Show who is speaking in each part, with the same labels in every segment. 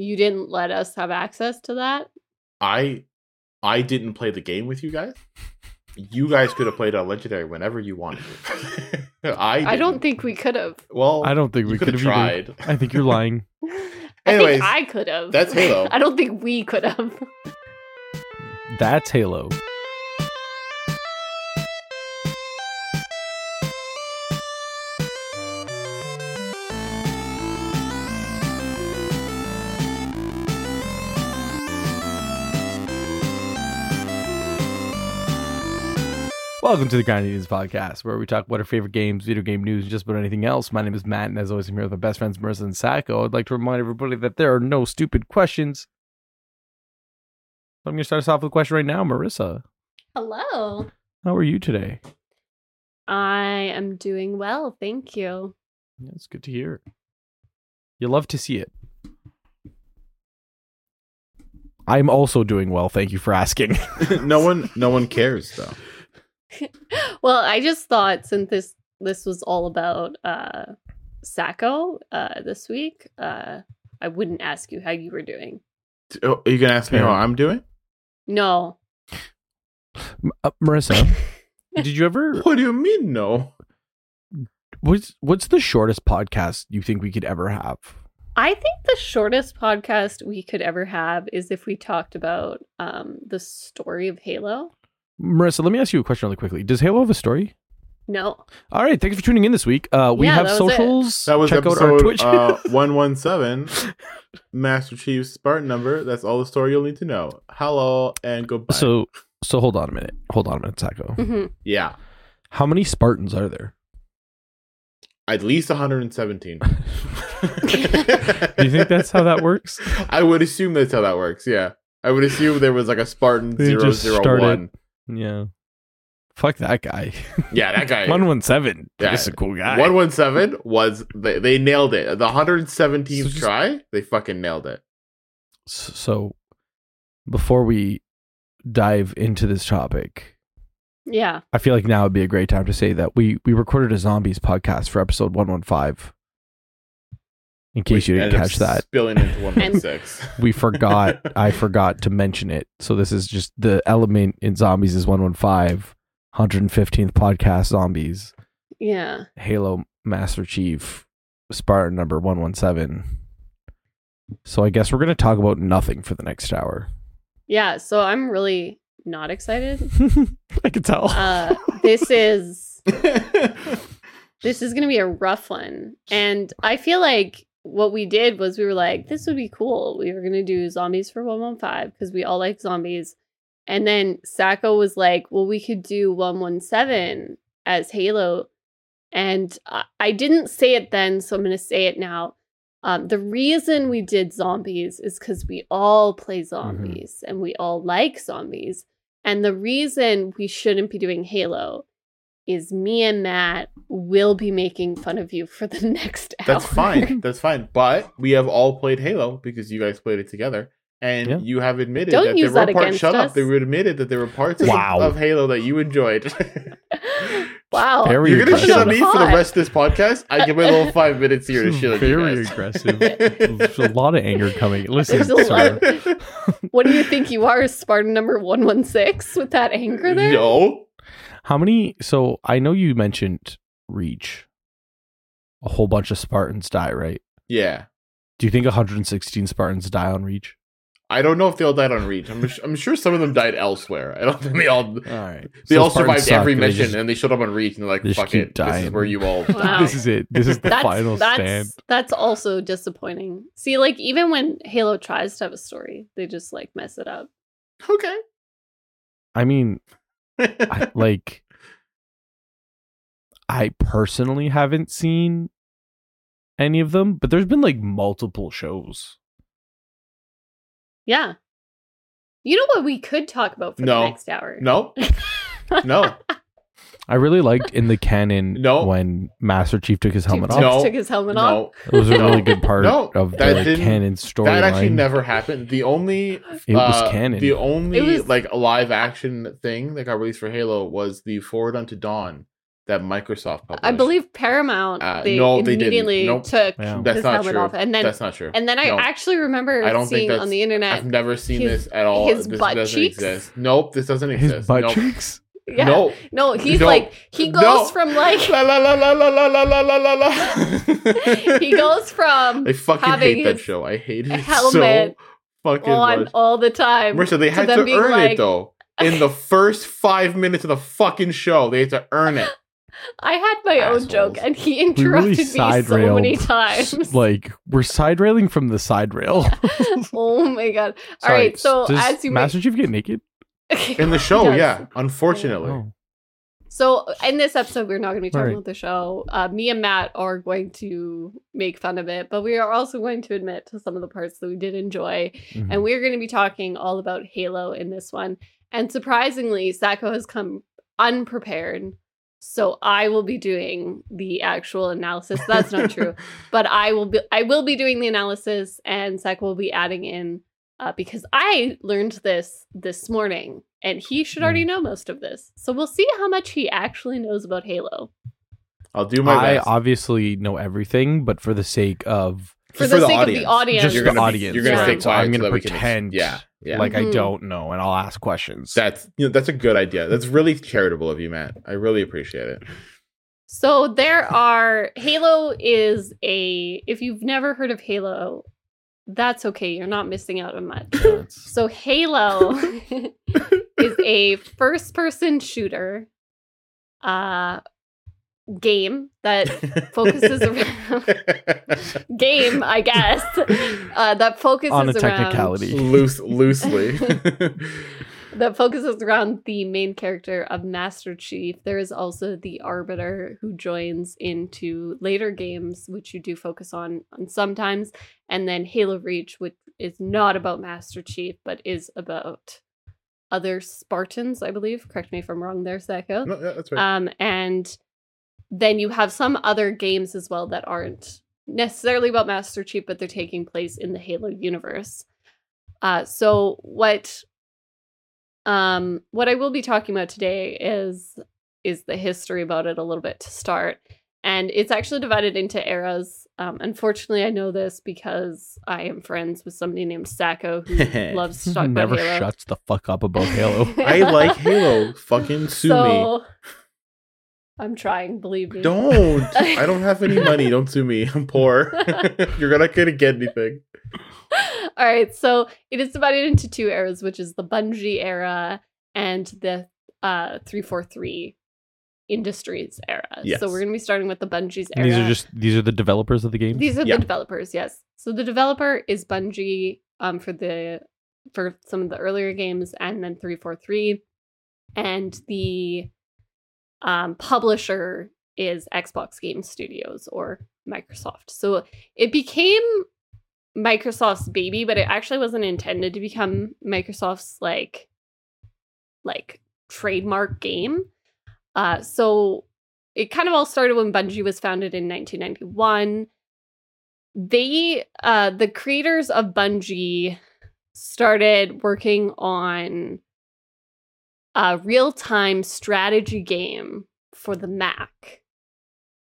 Speaker 1: You didn't let us have access to that.
Speaker 2: I I didn't play the game with you guys. You guys could have played on legendary whenever you wanted. I
Speaker 1: I don't think we could have.
Speaker 2: Well,
Speaker 3: I don't think we
Speaker 2: could
Speaker 3: could
Speaker 2: have
Speaker 3: have either.
Speaker 2: tried.
Speaker 3: I think you're lying.
Speaker 1: I
Speaker 2: Anyways,
Speaker 1: think I could have.
Speaker 2: that's Halo.
Speaker 1: I don't think we could have.
Speaker 3: That's Halo. Welcome to the Crowned Heathens podcast, where we talk about our favorite games, video game news, and just about anything else. My name is Matt, and as always, I'm here with my best friends Marissa and Sacco. I'd like to remind everybody that there are no stupid questions. I'm going to start us off with a question right now, Marissa.
Speaker 1: Hello.
Speaker 3: How are you today?
Speaker 1: I am doing well, thank you.
Speaker 3: Yeah, it's good to hear. You love to see it. I'm also doing well. Thank you for asking.
Speaker 2: no one no one cares though.
Speaker 1: well, I just thought since this this was all about uh Sacco uh this week, uh I wouldn't ask you how you were doing.
Speaker 2: Oh, are you gonna ask me how I'm doing?
Speaker 1: No.
Speaker 3: Uh, Marissa, did you ever?
Speaker 2: What do you mean no?
Speaker 3: What's what's the shortest podcast you think we could ever have?
Speaker 1: I think the shortest podcast we could ever have is if we talked about um the story of Halo.
Speaker 3: Marissa, let me ask you a question really quickly. Does Halo have a story?
Speaker 1: No.
Speaker 3: All right. Thanks for tuning in this week. Uh, we
Speaker 1: yeah,
Speaker 3: have
Speaker 1: that
Speaker 3: socials.
Speaker 2: That was
Speaker 3: Check
Speaker 2: episode uh, 117, Master Chief Spartan number. That's all the story you'll need to know. Hello and goodbye.
Speaker 3: So, so hold on a minute. Hold on a minute, Taco.
Speaker 1: Mm-hmm.
Speaker 2: Yeah.
Speaker 3: How many Spartans are there?
Speaker 2: At least 117.
Speaker 3: Do you think that's how that works?
Speaker 2: I would assume that's how that works. Yeah. I would assume there was like a Spartan
Speaker 3: they
Speaker 2: 001.
Speaker 3: Yeah. Fuck that guy.
Speaker 2: Yeah, that guy.
Speaker 3: One one seven.
Speaker 2: Yeah.
Speaker 3: That's a cool guy.
Speaker 2: One one seven was they, they nailed it. The 117th
Speaker 3: So just-
Speaker 2: try, they fucking nailed it.
Speaker 3: So, before we dive into this topic,
Speaker 1: Yeah.
Speaker 3: I feel like now would be a great time to say that we we recorded a zombies podcast for episode one one five. In case you didn't catch that,
Speaker 2: spilling into one one six.
Speaker 3: we forgot. I forgot to mention it. So this is just the element in zombies is one one five. 115th podcast zombies
Speaker 1: Yeah.
Speaker 3: halo master chief spartan number 117 so i guess we're going to talk about nothing for the next hour
Speaker 1: Yeah. So I'm really not excited.
Speaker 3: i can tell
Speaker 1: Uh this is this is going to be a rough one. And I feel like what we did was we were like, this would be cool. We were going to do zombies for 115 because we all like zombies. And then Sacco was like, well, we could do 117 as Halo. And I, I didn't say it then, so I'm going to say it now. Um, the reason we did zombies is because we all play zombies and we all like zombies. And the reason we shouldn't be doing Halo is me and Matt will be making fun of you for the next hour.
Speaker 2: That's fine. That's fine. But we have all played Halo because you guys played it together. And
Speaker 3: Yeah.
Speaker 2: you have admitted
Speaker 1: Don't
Speaker 2: that
Speaker 1: use
Speaker 2: there were
Speaker 1: that
Speaker 2: parts. Shut
Speaker 1: us.
Speaker 2: up! They were admitted that there were parts of,
Speaker 3: Wow.
Speaker 2: of Halo that you enjoyed.
Speaker 1: wow.
Speaker 3: Very
Speaker 2: You're gonna
Speaker 3: aggressive.
Speaker 2: shit on me for the rest of this podcast. I give my little five minutes here to hmm, shit on you
Speaker 3: very aggressive there's a lot of anger coming listen sir.
Speaker 1: What do you think you are, Spartan number 116 with that anger there?
Speaker 2: no,
Speaker 3: how many so i know you mentioned reach a whole bunch of spartans die right
Speaker 2: yeah.
Speaker 3: do you think 116 spartans die on reach
Speaker 2: I don't know if they all died on Reach. I'm, I'm sure some of them died elsewhere. I don't think they all
Speaker 3: all right
Speaker 2: they
Speaker 3: So
Speaker 2: all
Speaker 3: Spartans
Speaker 2: survived
Speaker 3: suck,
Speaker 2: every
Speaker 3: they
Speaker 2: mission
Speaker 3: just-
Speaker 2: and they showed up on Reach and they're like,
Speaker 3: they
Speaker 2: "Fuck
Speaker 3: keep
Speaker 2: it, this is where you all."
Speaker 1: Wow.
Speaker 3: this is it this is the
Speaker 1: that's,
Speaker 3: final
Speaker 1: that's,
Speaker 3: stand
Speaker 1: That's also disappointing. See, like, even when Halo tries to have a story, they just, like, mess it up.
Speaker 2: Okay.
Speaker 3: i mean I, like I personally haven't seen any of them, but there's been like multiple shows.
Speaker 1: Yeah. You know what we could talk about for
Speaker 2: No.
Speaker 1: the next hour?
Speaker 2: no, no.
Speaker 3: I really liked in the canon
Speaker 2: No.
Speaker 3: when Master Chief took his helmet
Speaker 1: Dude,
Speaker 3: off.
Speaker 2: No.
Speaker 1: took his helmet off.
Speaker 3: It was a really good part
Speaker 2: No,
Speaker 3: of the
Speaker 2: that
Speaker 3: like, canon storyline.
Speaker 2: that actually never happened. The only
Speaker 3: It was
Speaker 2: uh,
Speaker 3: canon.
Speaker 2: The only
Speaker 1: It was-
Speaker 2: like live action thing that got released for Halo was the Forward Unto Dawn that Microsoft published.
Speaker 1: I believe Paramount.
Speaker 2: Uh,
Speaker 1: they
Speaker 2: no, they didn't.
Speaker 1: immediately
Speaker 2: Nope.
Speaker 1: took
Speaker 3: Yeah.
Speaker 2: That's
Speaker 1: his
Speaker 2: not
Speaker 1: helmet
Speaker 2: true.
Speaker 1: off, and then
Speaker 2: that's not true.
Speaker 1: and then I
Speaker 2: No.
Speaker 1: actually remember
Speaker 2: I don't
Speaker 1: seeing
Speaker 2: that's-
Speaker 1: on the internet.
Speaker 2: I've never seen
Speaker 1: his-
Speaker 2: this at all.
Speaker 1: his
Speaker 2: this
Speaker 1: butt
Speaker 2: doesn't
Speaker 1: cheeks?
Speaker 2: exist. Nope, this doesn't exist.
Speaker 3: His
Speaker 2: exist.
Speaker 3: butt
Speaker 2: nope.
Speaker 3: cheeks.
Speaker 1: yeah,
Speaker 2: No.
Speaker 1: no, he's
Speaker 2: No.
Speaker 1: like he goes
Speaker 2: No.
Speaker 1: from like
Speaker 2: La la la la la la la la la la la.
Speaker 1: he goes from
Speaker 2: I fucking
Speaker 1: having
Speaker 2: hate that
Speaker 1: his
Speaker 2: show. I hate it
Speaker 1: helmet
Speaker 2: so fucking
Speaker 1: on
Speaker 2: much.
Speaker 1: all the time.
Speaker 2: Marissa, they
Speaker 1: to
Speaker 2: had
Speaker 1: them
Speaker 2: to earn
Speaker 1: like-
Speaker 2: it though. In the first five minutes of the fucking show, they had to earn it.
Speaker 1: I had my own joke, and he
Speaker 3: We really
Speaker 1: interrupted me so many times.
Speaker 3: Like we're side railing from the side rail.
Speaker 1: oh my god! All
Speaker 3: Sorry,
Speaker 1: right, so
Speaker 3: does
Speaker 1: as you
Speaker 3: Master Chief get naked?
Speaker 2: In the show,
Speaker 1: Yes.
Speaker 2: yeah. Unfortunately.
Speaker 3: Oh.
Speaker 1: So in this episode, we're not going to be talking
Speaker 3: Right.
Speaker 1: about the show. Uh, me and Matt are going to make fun of it, but we are also going to admit to some of the parts that we did enjoy,
Speaker 3: Mhm.
Speaker 1: and we're going to be talking all about Halo in this one. And surprisingly, Sacco has come unprepared, so I will be doing the actual analysis. That's not true, but I will be I will be doing the analysis, and Sacco will be adding in uh, because I learned this this morning, and he should already know most of this. So we'll see how much he actually knows about Halo.
Speaker 2: I'll do my
Speaker 3: I
Speaker 2: best.
Speaker 3: obviously know everything, but for the sake of
Speaker 1: For the sake of the audience.
Speaker 3: just
Speaker 2: you're
Speaker 3: the
Speaker 2: gonna,
Speaker 3: audience,
Speaker 2: You're gonna
Speaker 1: right.
Speaker 2: stay
Speaker 3: So I'm gonna
Speaker 2: that we can-
Speaker 3: pretend
Speaker 2: yeah, yeah.
Speaker 3: like I
Speaker 1: Mhm.
Speaker 3: don't know, and I'll ask questions.
Speaker 2: that's you know that's a good idea. That's really charitable of you, Matt. I really appreciate it.
Speaker 1: So there are Halo is a if you've never heard of Halo, that's okay. You're not missing out on much. So Halo is a first person shooter uh game that focuses around game, I guess. Uh that focuses
Speaker 3: On a
Speaker 1: around
Speaker 3: technicality.
Speaker 2: Loose, loosely.
Speaker 1: that focuses around the main character of Master Chief. There is also the Arbiter who joins into later games, which you do focus on, on sometimes, and then Halo Reach, which is not about Master Chief, but is about other Spartans, I believe. Correct me if I'm wrong there, Sacco.
Speaker 2: no, yeah, that's right.
Speaker 1: Um, and then you have some other games as well that aren't necessarily about Master Chief, but they're taking place in the Halo universe. Uh, so what um what I will be talking about today is is the history about it a little bit to start. And it's actually divided into eras. Um, unfortunately, I know this because I am friends with somebody named Sacco who loves to talk
Speaker 3: Never
Speaker 1: about Halo.
Speaker 3: shuts the fuck up about Halo.
Speaker 2: I like Halo. Fucking sue me.
Speaker 1: So, I'm trying, believe me.
Speaker 2: Don't. I don't have any money. Don't sue me. I'm poor. You're not gonna get anything.
Speaker 1: All right, so it is divided into two eras, which is the Bungie era and the uh 343 Industries era.
Speaker 2: Yes.
Speaker 1: So we're going to be starting with the Bungie's
Speaker 3: And
Speaker 1: era.
Speaker 3: these are just these are the developers of the game.
Speaker 1: These are
Speaker 2: Yeah.
Speaker 1: the developers, yes. So the developer is Bungie um for the for some of the earlier games and then 343 and the um publisher is Xbox Game Studios or Microsoft. So it became Microsoft's baby, but it actually wasn't intended to become Microsoft's like like trademark game. Uh so it kind of all started when Bungie was founded in 1991. They uh the creators of Bungie started working on a real-time strategy game for the Mac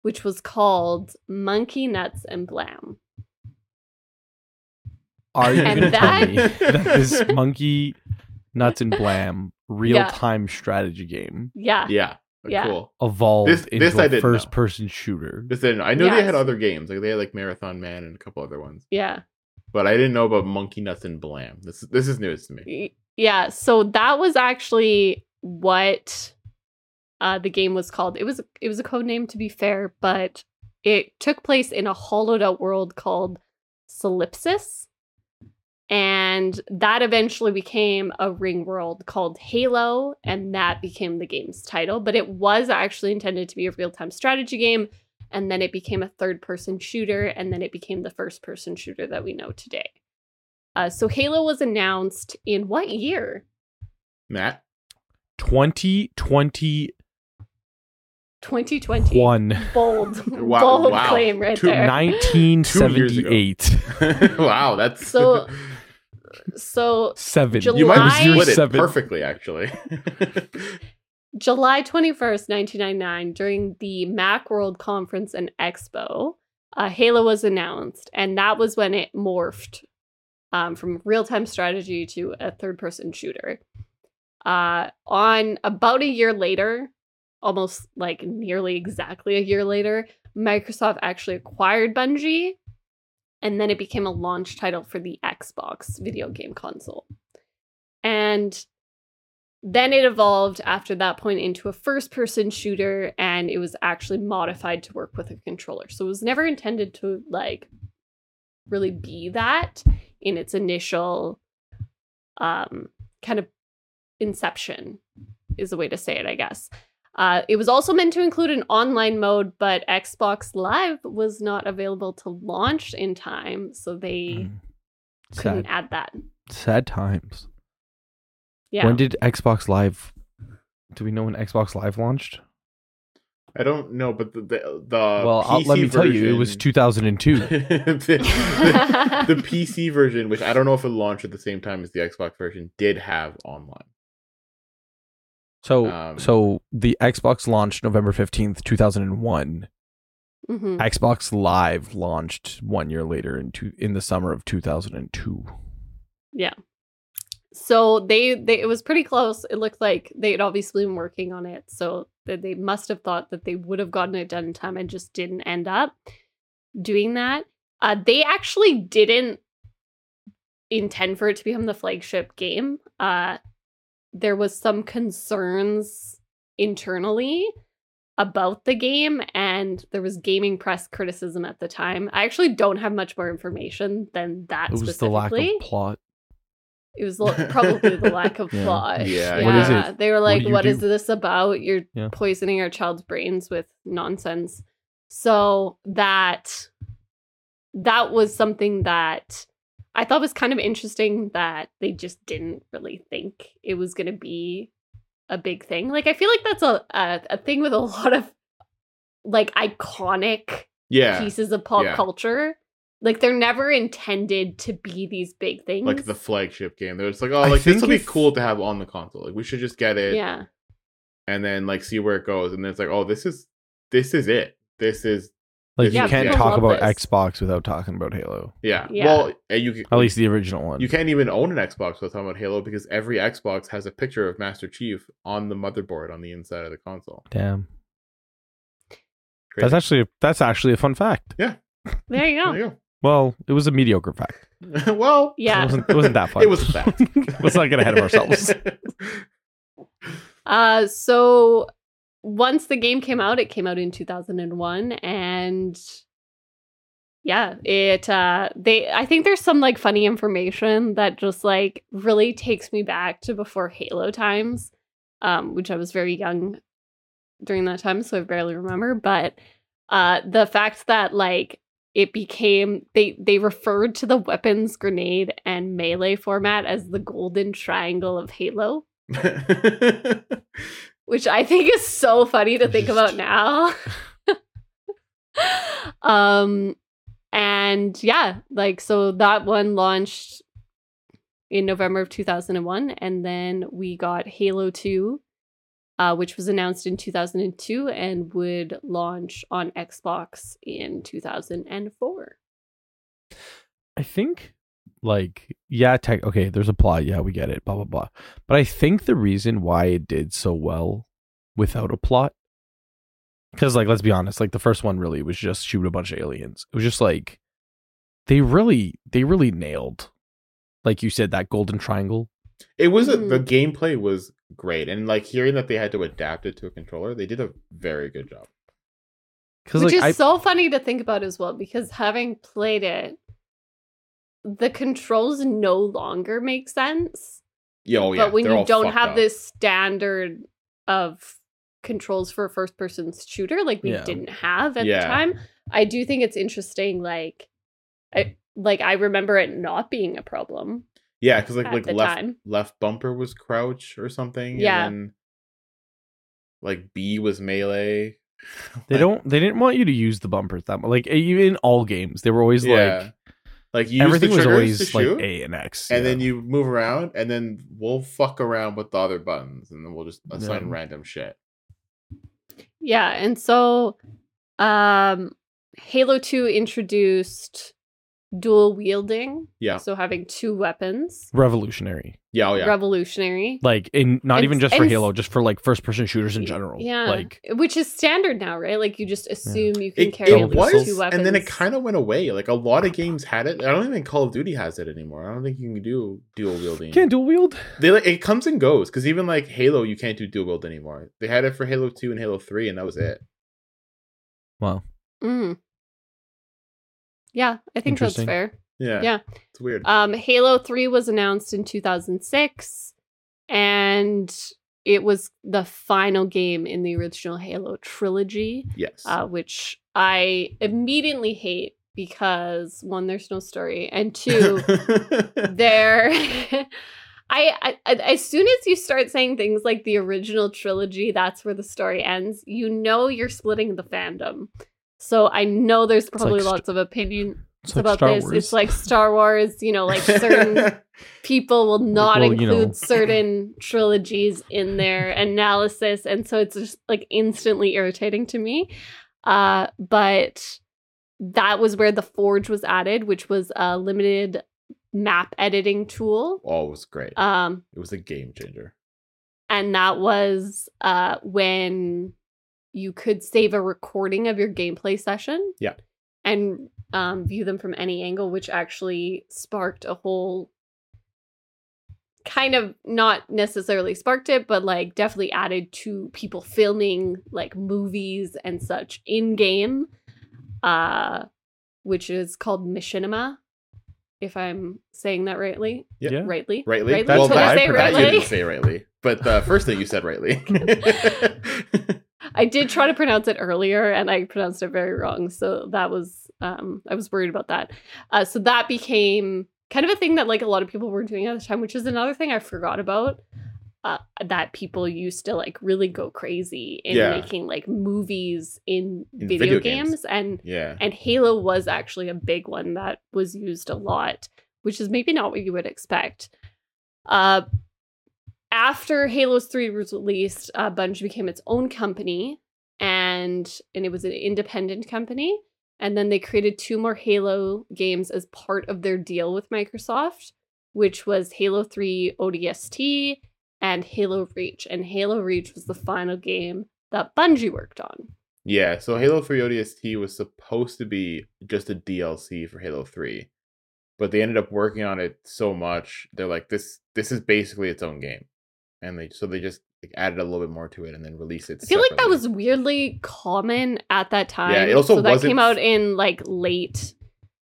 Speaker 1: which was called Monkey Nuts and Blam.
Speaker 3: Are you going to tell me that this monkey nuts and blam real time strategy game
Speaker 1: Yeah.
Speaker 2: Yeah.
Speaker 1: Yeah.
Speaker 2: Cool.
Speaker 3: evolved
Speaker 2: This-
Speaker 3: into
Speaker 2: this I
Speaker 3: a
Speaker 2: didn't know.
Speaker 3: first person shooter?
Speaker 2: This I didn't. know. I knew they had other games. Like they had like Marathon Man and a couple other ones.
Speaker 1: Yeah.
Speaker 2: But I didn't know about Monkey Nuts and Blam. This this is news to me.
Speaker 1: Yeah, so that was actually what uh, the game was called. It was it was a code name to be fair, but it took place in a hollowed out world called Solipsis. And that eventually became a ring world called Halo, and that became the game's title. But it was actually intended to be a real time strategy game, and then it became a third person shooter, and then it became the first person shooter that we know today. Uh, so Halo was announced in what year?
Speaker 2: Matt.
Speaker 3: 2021.
Speaker 1: 2020. Bold,
Speaker 2: Wow,
Speaker 1: bold
Speaker 2: wow.
Speaker 1: claim right
Speaker 2: Two-
Speaker 1: there.
Speaker 3: 1978.
Speaker 2: wow, that's
Speaker 1: So- So
Speaker 3: Seven.
Speaker 1: July-
Speaker 2: you might
Speaker 1: July-
Speaker 2: split it
Speaker 3: Seven.
Speaker 2: perfectly actually.
Speaker 1: July 21st, 1999, during the Macworld Conference and Expo, uh, Halo was announced, and that was when it morphed um, from real time strategy to a third person shooter. Uh, on about a year later, almost like nearly exactly a year later, Microsoft actually acquired Bungie, and then it became a launch title for the Xbox video game console. And then it evolved after that point into a first person shooter and it was actually modified to work with a controller. So it was never intended to like really be that in its initial um kind of inception is the way to say it, I guess. Uh, it was also meant to include an online mode, but Xbox Live was not available to launch in time, so they
Speaker 3: Mm.
Speaker 1: couldn't add that.
Speaker 3: sad times.
Speaker 1: Yeah.
Speaker 3: When did Xbox Live? Do we know when Xbox Live launched?
Speaker 2: I don't know, but the the, the
Speaker 3: well, I'll, let
Speaker 2: PC
Speaker 3: me tell you, it was 2002.
Speaker 2: the, the, the PC version, which I don't know if it launched at the same time as the Xbox version, did have online.
Speaker 3: So,
Speaker 2: Um,
Speaker 3: so the Xbox launched November 15th, 2001.
Speaker 1: Mhm.
Speaker 3: Xbox Live launched one year later in two, in the summer of 2002. Yeah.
Speaker 1: So they, they it was pretty close. It looked like they had obviously been working on it, so that they must have thought that they would have gotten it done in time and just didn't end up doing that. Uh, they actually didn't intend for it to become the flagship game. Uh, there was some concerns internally about the game, and there was gaming press criticism at the time. I actually don't have much more information than that.
Speaker 3: It was the lack of plot.
Speaker 1: It was probably the lack of
Speaker 3: Yeah.
Speaker 1: plot.
Speaker 2: Yeah.
Speaker 3: What is it?
Speaker 1: They were like,
Speaker 3: do you
Speaker 1: "What is this about? You're
Speaker 3: Yeah.
Speaker 1: poisoning our child's brains with nonsense." So that that was something that I thought was kind of interesting that they just didn't really think it was going to be a big thing. Like I feel like that's a a, a thing with a lot of like iconic
Speaker 2: Yeah,
Speaker 1: pieces of pop
Speaker 2: Yeah.
Speaker 1: culture. Like they're never intended to be these big things.
Speaker 2: like the flagship game. They're just like, oh, like this
Speaker 3: think
Speaker 2: will be cool to have on the console. Like we should just get it,
Speaker 1: yeah.
Speaker 2: and then like see where it goes. And then it's like, oh, this is this is it. This is
Speaker 3: Like
Speaker 2: Yeah,
Speaker 3: you can't
Speaker 2: people
Speaker 3: talk about
Speaker 1: this.
Speaker 3: Xbox without talking about Halo.
Speaker 2: yeah.
Speaker 1: Yeah.
Speaker 2: Well, and you can,
Speaker 3: At least the original one.
Speaker 2: you can't even own an Xbox without talking about Halo because every Xbox has a picture of Master Chief on the motherboard on the inside of the console.
Speaker 3: Damn.
Speaker 2: Crazy.
Speaker 3: That's actually that's actually a fun fact. Yeah.
Speaker 1: There you go.
Speaker 2: There you
Speaker 3: Well, it was a mediocre fact.
Speaker 2: go. well,
Speaker 3: It
Speaker 1: Yeah.
Speaker 3: wasn't, it wasn't that fun.
Speaker 2: it was a fact.
Speaker 3: Let's not get ahead of ourselves.
Speaker 1: Uh so once the game came out, it came out in 2001 and yeah, it uh they I think there's some like funny information that just like really takes me back to before Halo times. Um which I was very young during that time so I barely remember, but uh the fact that like it became they they referred to the weapons grenade and melee format as the golden triangle of Halo which I think is so funny to think about now. um and yeah, like so that one launched in November of 2001 and then we got Halo 2 uh, which was announced in 2002 and would launch on Xbox in 2004.
Speaker 3: I think like yeah, tech okay, there's a plot, yeah, we get it, blah blah blah. But I think the reason why it did so well without a plot cuz like let's be honest, like the first one really was just shoot a bunch of aliens. It was just like they really they really nailed like you said that golden triangle.
Speaker 2: it was a, the
Speaker 1: Mhm.
Speaker 2: gameplay was great, and like hearing that they had to adapt it to a controller, they did a very good job.
Speaker 3: Cuz
Speaker 1: Which
Speaker 3: like
Speaker 1: is
Speaker 3: I
Speaker 1: so funny to think about as well, because having played it, the controls no longer make sense.
Speaker 2: Yeah, oh yeah.
Speaker 1: but when
Speaker 2: they're
Speaker 1: you don't have
Speaker 2: up.
Speaker 1: this standard of controls for a first person shooter like we
Speaker 3: Yeah.
Speaker 1: didn't have at
Speaker 2: Yeah.
Speaker 1: the time, I do think it's interesting. Like, I like I remember it not being a problem
Speaker 2: yeah, because like like left
Speaker 1: time.
Speaker 2: left bumper was crouch or something.
Speaker 1: Yeah.
Speaker 2: and then, like B was melee.
Speaker 3: they don't they didn't want you to use the bumpers that much. Like even in all games, they were always
Speaker 2: Yeah.
Speaker 3: like
Speaker 2: Like you
Speaker 3: Everything
Speaker 2: use
Speaker 3: was always
Speaker 2: to
Speaker 3: like
Speaker 2: shoot,
Speaker 3: A and X,
Speaker 2: and
Speaker 3: yeah.
Speaker 2: then you move around, and then we'll fuck around with the other buttons, and then we'll just assign
Speaker 3: Yeah.
Speaker 2: random shit.
Speaker 1: Yeah, and so um Halo 2 introduced dual wielding.
Speaker 2: Yeah,
Speaker 1: So having two weapons.
Speaker 3: revolutionary.
Speaker 2: yeah, oh yeah.
Speaker 1: Revolutionary.
Speaker 3: Like in not
Speaker 1: And-
Speaker 3: even just for
Speaker 1: and-
Speaker 3: Halo, just for like first person shooters in general.
Speaker 1: Yeah.
Speaker 3: Like
Speaker 1: which is standard now, right? Like you just assume you can
Speaker 2: It,
Speaker 1: carry
Speaker 2: it
Speaker 1: at
Speaker 2: was,
Speaker 1: two weapons.
Speaker 2: and then it kind of went away. Like a lot of games had it. I don't even think Call of Duty has it anymore. I don't think you can do dual wielding.
Speaker 3: can't dual wield.
Speaker 2: They like it comes and goes because even like Halo, you can't do dual wield anymore. They had it for Halo Two and Halo Three, and that was it.
Speaker 3: Wow.
Speaker 1: Mm. Yeah, I think that's
Speaker 3: Interesting.
Speaker 1: fair.
Speaker 2: Yeah,
Speaker 1: Yeah.
Speaker 2: it's weird.
Speaker 1: Um, Halo 3 was announced in 2006, and it was the final game in the original Halo trilogy,
Speaker 2: yes.
Speaker 1: uh, which I immediately hate because one, there's no story, and two, there. I, I I- as soon as you start saying things like the original trilogy, that's where the story ends. You know you're splitting the fandom. So I know there's probably
Speaker 3: st-
Speaker 1: lots of opinion
Speaker 3: It's like
Speaker 1: about
Speaker 3: Star
Speaker 1: this.
Speaker 3: Wars.
Speaker 1: It's like Star Wars, you know, like certain people will not
Speaker 3: well, you
Speaker 1: include
Speaker 3: know.
Speaker 1: certain trilogies in their analysis, and so it's just like instantly irritating to me. Uh, but that was where the Forge was added, which was a limited map editing tool.
Speaker 2: oh, it was great.
Speaker 1: Um,
Speaker 2: it was a game changer.
Speaker 1: and that was uh, when you could save a recording of your gameplay session.
Speaker 2: Yeah.
Speaker 1: And um, view them from any angle, which actually sparked a whole kind of not necessarily sparked it, but like definitely added to people filming like movies and such in game, uh, which is called Machinima, if I'm saying that rightly.
Speaker 2: Yeah.
Speaker 3: Yeah.
Speaker 1: Rightly.
Speaker 2: Rightly.
Speaker 1: Rightly?
Speaker 3: That's
Speaker 2: well,
Speaker 1: Did I
Speaker 2: that,
Speaker 1: say
Speaker 2: that
Speaker 1: rightly?
Speaker 2: you didn't say rightly, but the first thing you said rightly.
Speaker 1: I did try to pronounce it earlier and I pronounced it very wrong. So that was um I was worried about that. Uh so that became kind of a thing that like a lot of people were doing at the time, which is another thing I forgot about. Uh, that people used to like really go crazy in
Speaker 2: Yeah.
Speaker 1: making like movies in,
Speaker 2: In
Speaker 1: video,
Speaker 2: video
Speaker 1: games.
Speaker 2: games.
Speaker 1: and
Speaker 2: yeah.
Speaker 1: and Halo was actually a big one that was used a lot, which is maybe not what you would expect. Uh, after Halo's 3 was released, uh, Bungie became its own company, and and it was an independent company. And then they created two more Halo games as part of their deal with Microsoft, which was Halo 3 ODST and Halo Reach. And Halo Reach was the final game that Bungie worked on.
Speaker 2: Yeah, so Halo 3 ODST was supposed to be just a DLC for Halo 3. But they ended up working on it so much, they're like this this is basically its own game. And they so they just like, added a little bit more to it and then released it.
Speaker 1: I feel like that was weirdly common at that time.
Speaker 2: Yeah, it also
Speaker 1: so that
Speaker 2: wasn't
Speaker 1: came out in like late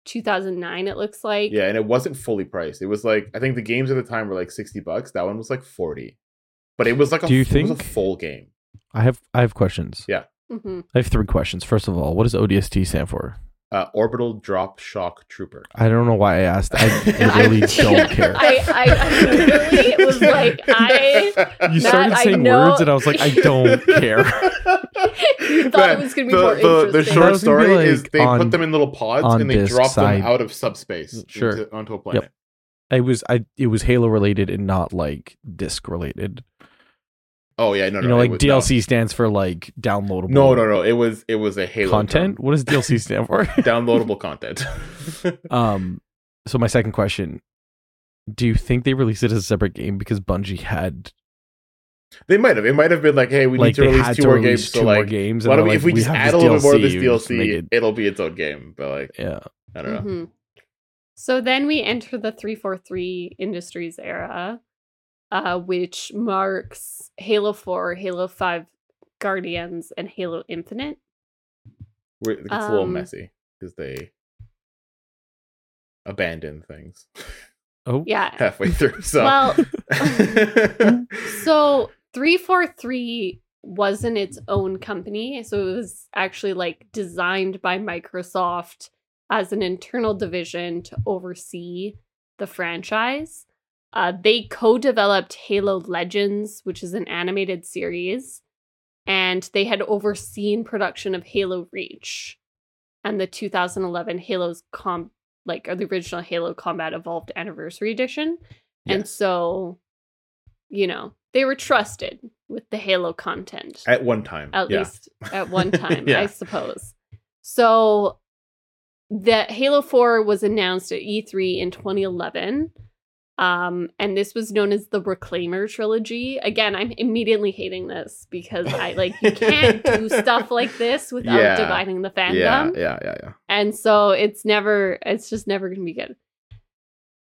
Speaker 1: 2009. It looks like.
Speaker 2: Yeah, and it wasn't fully priced. It was like I think the games at the time were like 60 bucks. That one was like 40. But it was like a
Speaker 3: Do you
Speaker 2: it was a full game.
Speaker 3: I have I have questions.
Speaker 2: Yeah.
Speaker 1: hmm
Speaker 3: I have three questions. First of all, what does ODST stand for?
Speaker 2: Uh, Orbital Drop Shock Trooper.
Speaker 3: I don't know why I asked. I really
Speaker 1: I-
Speaker 3: don't care.
Speaker 1: I, I, I literally was like, I
Speaker 3: you
Speaker 1: Matt,
Speaker 3: started
Speaker 1: I
Speaker 3: saying
Speaker 1: know-
Speaker 3: words, and I was like, I don't care.
Speaker 1: you thought it was going to be
Speaker 2: the,
Speaker 1: more
Speaker 2: the, the
Speaker 1: interesting.
Speaker 3: That
Speaker 2: short
Speaker 3: was gonna be,
Speaker 2: story
Speaker 3: like,
Speaker 2: is they
Speaker 3: on-
Speaker 2: put them in little pods and they drop
Speaker 3: side.
Speaker 2: them out of subspace
Speaker 3: Sure.
Speaker 2: into, onto a planet.
Speaker 3: I was I it was Halo related and not like disc related.
Speaker 2: Oh yeah, no, no,
Speaker 3: know, like
Speaker 2: was-
Speaker 3: DLC stands for like downloadable.
Speaker 2: No, no, no, no. It was it was a Halo
Speaker 3: content.
Speaker 2: term.
Speaker 3: What does DLC stand for?
Speaker 2: Downloadable content.
Speaker 3: um. So my second question: Do you think they released it as a separate game because Bungie had
Speaker 2: they might have. It might have been like, hey, we
Speaker 3: like
Speaker 2: need to
Speaker 3: they
Speaker 2: release two
Speaker 3: to
Speaker 2: more
Speaker 3: release
Speaker 2: games.
Speaker 3: two
Speaker 2: So
Speaker 3: more
Speaker 2: like,
Speaker 3: games?
Speaker 2: why don't we,
Speaker 3: they're
Speaker 2: if we
Speaker 3: like,
Speaker 2: just add a little bit more of this
Speaker 3: DLC, we'll just make
Speaker 2: DLC,
Speaker 3: it-
Speaker 2: it, will be its own game. But like,
Speaker 3: yeah.
Speaker 2: I don't know.
Speaker 1: Mhm. So then we enter the 343 Industries era, uh, which marks Halo 4, Halo 5 Guardians, and Halo Infinite.
Speaker 2: We're, it's a little
Speaker 1: Um,
Speaker 2: messy because they abandon things
Speaker 3: Oh
Speaker 1: Yeah.
Speaker 2: halfway through. So,
Speaker 1: Well, so 343 wasn't its own company. So it was actually like designed by Microsoft as an internal division to oversee the franchise. Uh, they co developed Halo Legends, which is an animated series, and they had overseen production of Halo Reach and the 2011 Halo's Com- like the original Halo Combat Evolved Anniversary Edition. And so, you know, they were trusted with the Halo content
Speaker 2: At one time.
Speaker 1: at
Speaker 2: yeah.
Speaker 1: least at one time,
Speaker 2: Yeah.
Speaker 1: I suppose. So that Halo 4 was announced at E3 in 2011. Um, and this was known as the Reclaimer trilogy. Again, I'm immediately hating this because I like you can't do stuff like this without
Speaker 2: Yeah.
Speaker 1: dividing the fandom.
Speaker 2: Yeah, yeah, yeah, yeah.
Speaker 1: And so it's never, it's just never going to be good.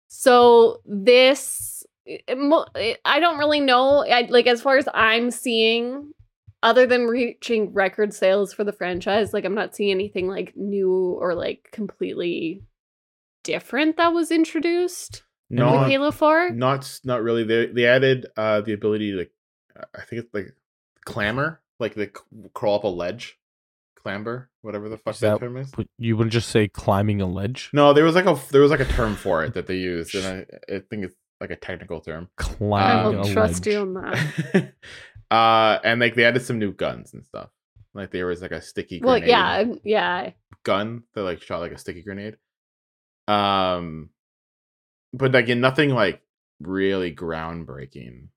Speaker 1: So this, it it- I don't really know. I, like, as far as I'm seeing, other than reaching record sales for the franchise, like, I'm not seeing anything like new or like completely different that was introduced with
Speaker 2: Not,
Speaker 1: Halo 4.
Speaker 2: not, not really. They they added uh the ability to, like, I think it's like clamber, like they c- crawl up a ledge, clamber, whatever the fuck
Speaker 3: Is
Speaker 2: that,
Speaker 3: that-
Speaker 2: term is.
Speaker 3: You wouldn't just say climbing a ledge.
Speaker 2: No, there was like a there was like a term for it that they used, and I, I think it's like a technical term. Clamber.
Speaker 1: I
Speaker 3: Climbing
Speaker 1: will
Speaker 3: a
Speaker 1: trust
Speaker 3: ledge.
Speaker 1: you on that.
Speaker 2: uh, and like they added some new guns and stuff. Like there was like a sticky
Speaker 1: Well,
Speaker 2: grenade
Speaker 1: yeah, yeah.
Speaker 2: gun that like shot like a sticky grenade. Um, but again, nothing like really groundbreaking.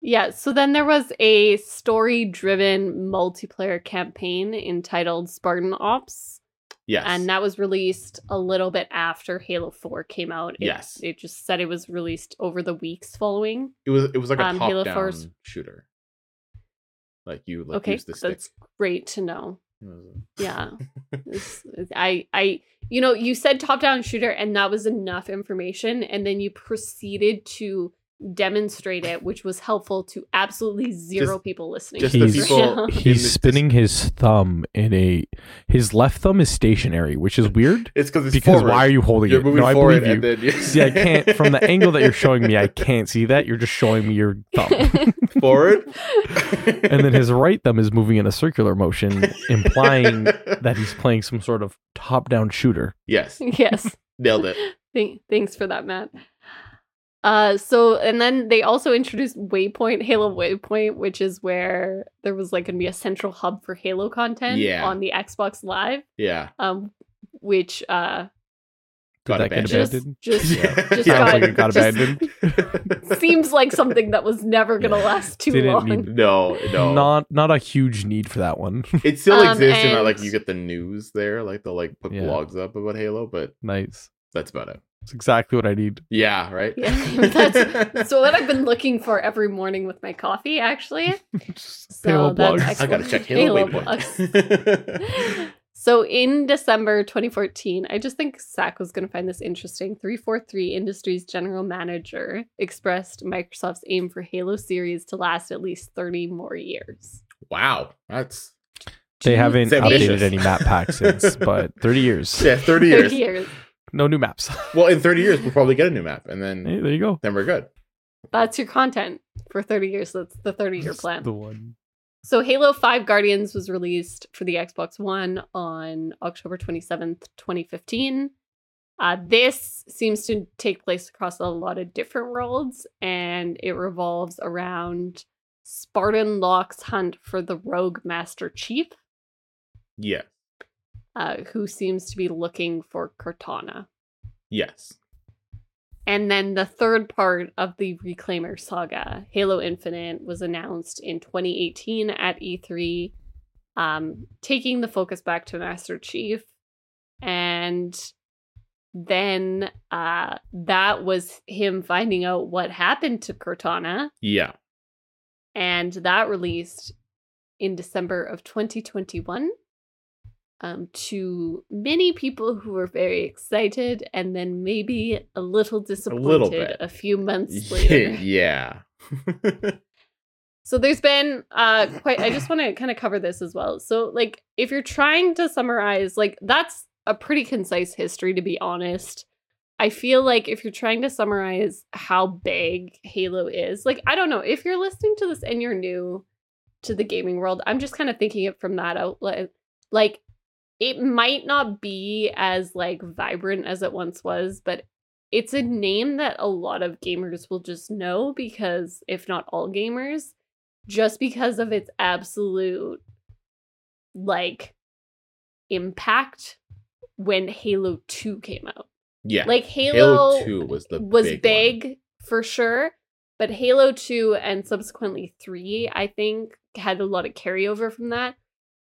Speaker 1: Yeah, so then there was a story driven multiplayer campaign entitled Spartan Ops.
Speaker 2: Yes,
Speaker 1: And that was released a little bit after Halo 4 came out. It,
Speaker 2: Yes.
Speaker 1: It just said it was released over the weeks following.
Speaker 2: it was it was like a
Speaker 1: um,
Speaker 2: top
Speaker 1: Halo
Speaker 2: down
Speaker 1: 4's
Speaker 2: shooter. Like you like
Speaker 1: okay,
Speaker 2: use the stick.
Speaker 1: that's great to know. Yeah. It's- it's- I, I, you know, you said top down shooter, and that was enough information. And then you proceeded to demonstrate it, which was helpful to absolutely zero
Speaker 2: Just-
Speaker 1: people listening.
Speaker 2: just
Speaker 1: to
Speaker 2: the people-
Speaker 3: He's spinning his thumb in a. His left thumb is stationary, which is weird.
Speaker 2: It's because it's
Speaker 3: because
Speaker 2: forward.
Speaker 3: why are you holding
Speaker 2: You're
Speaker 3: it? No, I believe you.
Speaker 2: and then you
Speaker 3: See, I can't. From the angle that you're showing me, I can't see that. You're just showing me your thumb.
Speaker 2: forward,
Speaker 3: and then his right thumb is moving in a circular motion, implying that he's playing some sort of top-down shooter.
Speaker 2: yes,
Speaker 1: yes.
Speaker 2: nailed it.
Speaker 1: Th- thanks for that, Matt. Uh, so and then they also introduced Waypoint, Halo Waypoint, which is where there was like gonna be a central hub for Halo content
Speaker 2: Yeah.
Speaker 1: on the Xbox Live.
Speaker 2: Yeah,
Speaker 1: Um, which uh
Speaker 2: got
Speaker 3: that
Speaker 2: abandoned.
Speaker 1: just
Speaker 3: abandoned?
Speaker 1: just
Speaker 2: Yeah.
Speaker 1: just
Speaker 2: Sounds
Speaker 1: got,
Speaker 3: like it got
Speaker 1: just
Speaker 3: abandoned.
Speaker 1: seems like something that was never gonna last too
Speaker 3: Didn't
Speaker 1: long.
Speaker 3: need-
Speaker 2: no, no,
Speaker 3: Not not a huge need for that one.
Speaker 2: It still
Speaker 1: Um,
Speaker 2: exists in that
Speaker 1: and-
Speaker 2: like you get the news there, like they'll like put
Speaker 3: Yeah.
Speaker 2: blogs up about Halo, but
Speaker 3: nice.
Speaker 2: that's about it.
Speaker 3: It's exactly what I need.
Speaker 2: Yeah, right.
Speaker 1: Yeah, that's so what I've been looking for every morning with my coffee, actually. So
Speaker 3: Halo
Speaker 1: that's
Speaker 3: blogs.
Speaker 2: I gotta check Halo,
Speaker 1: Halo
Speaker 2: Waypoint.
Speaker 1: So in December 2014, I just think Zach was going to find this interesting. 343 Industries general manager expressed Microsoft's aim for Halo series to last at least 30 more years.
Speaker 2: wow, that's
Speaker 3: They haven't
Speaker 2: It's
Speaker 1: you
Speaker 2: ambitious.
Speaker 3: updated any map packs since, but 30 years.
Speaker 2: yeah, thirty
Speaker 1: 30
Speaker 2: years.
Speaker 1: years.
Speaker 3: No new maps.
Speaker 2: Well, in thirty years, we'll probably get a new map, and then
Speaker 3: Hey, there you go.
Speaker 2: then we're good.
Speaker 1: That's your content for 30 years. That's the 30 year plan.
Speaker 3: The one.
Speaker 1: So Halo 5 Guardians was released for the Xbox One on October 27th, 2015. Uh, this seems to take place across a lot of different worlds, and it revolves around Spartan Locke's hunt for the rogue Master Chief,
Speaker 2: Yeah.
Speaker 1: Uh, who seems to be looking for Cortana.
Speaker 2: Yes.
Speaker 1: And then the third part of the Reclaimer saga, Halo Infinite, was announced in 2018 at E3, um, taking the focus back to Master Chief. And then uh, that was him finding out what happened to Cortana.
Speaker 2: Yeah.
Speaker 1: And that released in December of 2021 um, to many people who were very excited and then maybe a little disappointed a,
Speaker 2: little bit.
Speaker 1: a few months later.
Speaker 2: yeah.
Speaker 1: So there's been uh quite I just want to kind of cover this as well. So like if you're trying to summarize like that's a pretty concise history to be honest. I feel like if you're trying to summarize how big Halo is, like I don't know, if you're listening to this and you're new to the gaming world, I'm just kind of thinking it from that outlet. Like it might not be as like vibrant as it once was, but it's a name that a lot of gamers will just know because if not all gamers, just because of its absolute like impact when Halo 2 came out.
Speaker 2: Yeah.
Speaker 1: Like Halo,
Speaker 2: Halo 2 was the
Speaker 1: was
Speaker 2: big,
Speaker 1: big, for sure, but Halo 2 and subsequently 3, I think, had a lot of carryover from that.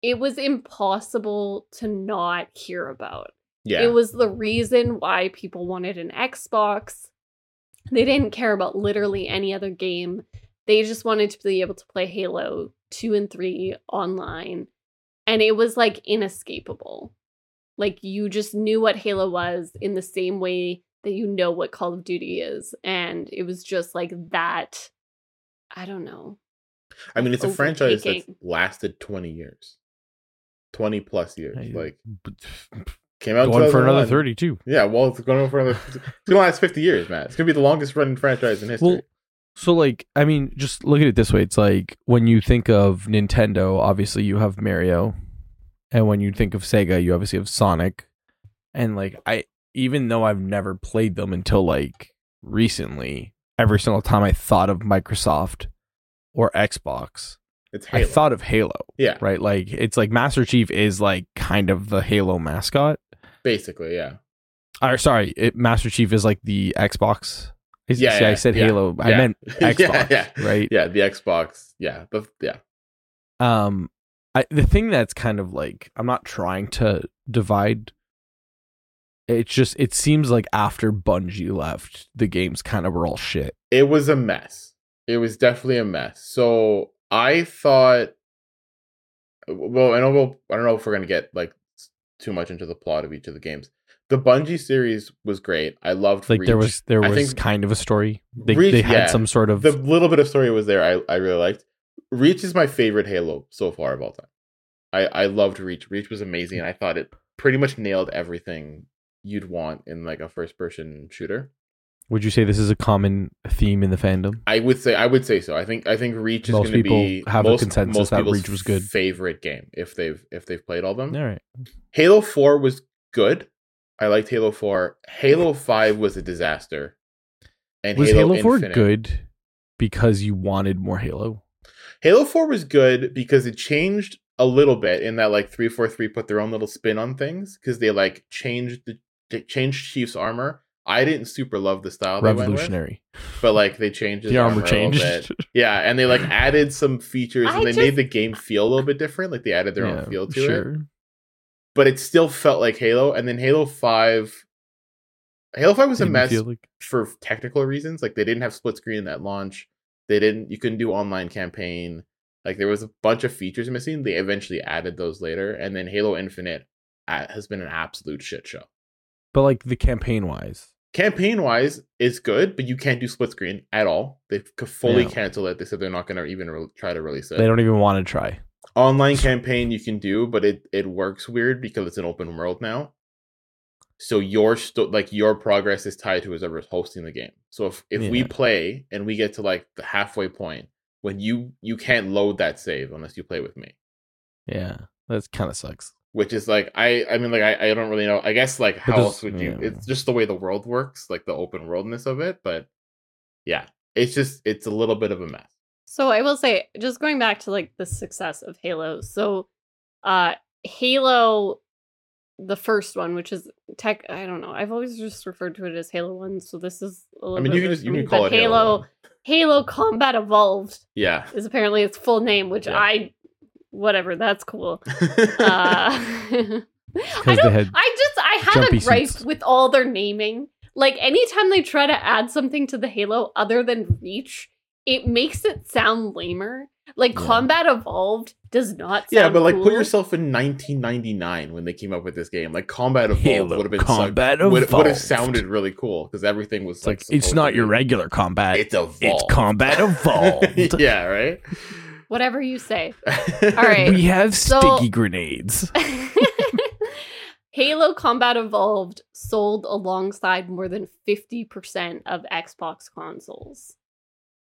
Speaker 1: It was impossible to not hear about.
Speaker 2: Yeah.
Speaker 1: It was the reason why people wanted an Xbox. They didn't care about literally any other game. They just wanted to be able to play Halo 2 and 3 online. And it was like inescapable. Like you just knew what Halo was in the same way that you know what Call of Duty is. And it was just like that. I don't know.
Speaker 2: I mean, it's a franchise that's lasted 20 years. 20 plus years. Like came out
Speaker 3: going for another
Speaker 2: 2011.
Speaker 3: 32.
Speaker 2: Yeah, well, it's going for another. It's gonna last fifty years, man. It's gonna be the longest running franchise in history.
Speaker 3: Well, so like, I mean, just look at it this way: it's like when you think of Nintendo, obviously you have Mario, and when you think of Sega, you obviously have Sonic, and like I, even though I've never played them until like recently, every single time I thought of Microsoft or Xbox,
Speaker 2: it's Halo.
Speaker 3: I thought of Halo,
Speaker 2: yeah,
Speaker 3: right? Like it's like Master Chief is like kind of the Halo mascot.
Speaker 2: basically, yeah.
Speaker 3: Or sorry, it, Master Chief is like the Xbox. Is-
Speaker 2: Yeah,
Speaker 3: see, I said
Speaker 2: yeah,
Speaker 3: Halo. I
Speaker 2: yeah.
Speaker 3: meant
Speaker 2: Yeah,
Speaker 3: Xbox,
Speaker 2: yeah.
Speaker 3: right?
Speaker 2: Yeah, the Xbox. Yeah, the yeah.
Speaker 3: um I, the thing that's kind of like i'm not trying to divide it's just it seems like after bungie left the games kind of were all shit
Speaker 2: It was a mess. It was definitely a mess. So I thought, well, I know we'll, I don't know if we're gonna get like too much into the plot of each of the games. The Bungie series was great. I loved
Speaker 3: like there was there
Speaker 2: I
Speaker 3: was kind of a story they,
Speaker 2: Reach-
Speaker 3: they had
Speaker 2: yeah.
Speaker 3: some sort of
Speaker 2: the little bit of story was there. I, I really liked. Reach is my favorite Halo so far of all time. I I loved Reach. Reach was amazing. I thought it pretty much nailed everything you'd want in like a first person shooter.
Speaker 3: Would you say this is a common theme in the fandom
Speaker 2: I would say I would say so. I think I think Reach is
Speaker 3: Most
Speaker 2: going to
Speaker 3: people
Speaker 2: be
Speaker 3: have a consensus
Speaker 2: most
Speaker 3: that Reach was good.
Speaker 2: Favorite game if they've if they've played all of them.
Speaker 3: all right
Speaker 2: Halo Four was good. I liked Halo Four. Halo Five was a disaster. And
Speaker 3: was halo,
Speaker 2: Halo,
Speaker 3: 4
Speaker 2: Infinite.
Speaker 3: good because you wanted more halo
Speaker 2: Halo 4 was good because it changed a little bit in that like 343 put their own little spin on things because they like changed the they changed Chief's armor. I didn't super love the style they went with,
Speaker 3: revolutionary
Speaker 2: but like they changed
Speaker 3: the armor
Speaker 2: a little
Speaker 3: changed
Speaker 2: bit. Yeah, and they like added some features and
Speaker 1: I
Speaker 2: they
Speaker 1: just-
Speaker 2: made the game feel a little bit different. Like they added their
Speaker 3: Yeah,
Speaker 2: own feel to
Speaker 3: sure
Speaker 2: it, but it still felt like Halo. And then Halo 5 Halo 5 was a
Speaker 3: Didn't
Speaker 2: mess
Speaker 3: like-
Speaker 2: for technical reasons. Like they didn't have split screen at launch. They didn't. You couldn't do online campaign. Like there was a bunch of features missing. They eventually added those later, and then Halo Infinite uh, has been an absolute shit show.
Speaker 3: but like the campaign wise
Speaker 2: Campaign wise, is good, but you can't do split screen at all. They've fully
Speaker 3: Yeah.
Speaker 2: canceled it. They said they're not going to even re- try to release it.
Speaker 3: they don't even want to try
Speaker 2: Online campaign you can do, but it it works weird because it's an open world now. So your sto- like your progress is tied to whoever's hosting the game. So if if we play and we get to like the halfway point, when you you can't load that save unless you play with me,
Speaker 3: yeah that kind of sucks
Speaker 2: which is like I I mean like I, I don't really know. I guess like how
Speaker 3: there's-
Speaker 2: else would you?
Speaker 3: yeah.
Speaker 2: It's just the way the world works, like the open worldness of it. But yeah, it's just it's a little bit of a mess.
Speaker 1: So I will say, just going back to like the success of Halo. So, uh, Halo, the first one, which is tech, I don't know. I've always just referred to it as Halo One. So this is a little.
Speaker 2: I mean,
Speaker 1: bit
Speaker 2: you can just
Speaker 1: for
Speaker 2: you
Speaker 1: me,
Speaker 2: can call it Halo. one.
Speaker 1: Halo Combat Evolved
Speaker 2: Yeah.
Speaker 1: is apparently its full name, which
Speaker 2: Yeah.
Speaker 1: I, whatever, that's cool. Uh, I don't.
Speaker 3: had
Speaker 1: I just I have a gripe
Speaker 3: suits.
Speaker 1: with all their naming. Like anytime they try to add something to the Halo other than Reach, it makes it sound lamer. Like
Speaker 3: Yeah.
Speaker 1: Combat Evolved does not. Sound
Speaker 2: Yeah, but like put yourself in 1999 when they came up with this game. Like Combat Evolved would have been
Speaker 3: Combat
Speaker 2: would, would have sounded really cool because everything was
Speaker 3: It's like it's not your
Speaker 2: regular.
Speaker 3: regular combat.
Speaker 2: It's evolved.
Speaker 3: It's combat evolved.
Speaker 2: yeah, right.
Speaker 1: Whatever you say.
Speaker 2: All
Speaker 1: right.
Speaker 3: We have
Speaker 1: So-
Speaker 3: sticky grenades.
Speaker 1: Halo Combat Evolved sold alongside more than 50% of Xbox consoles,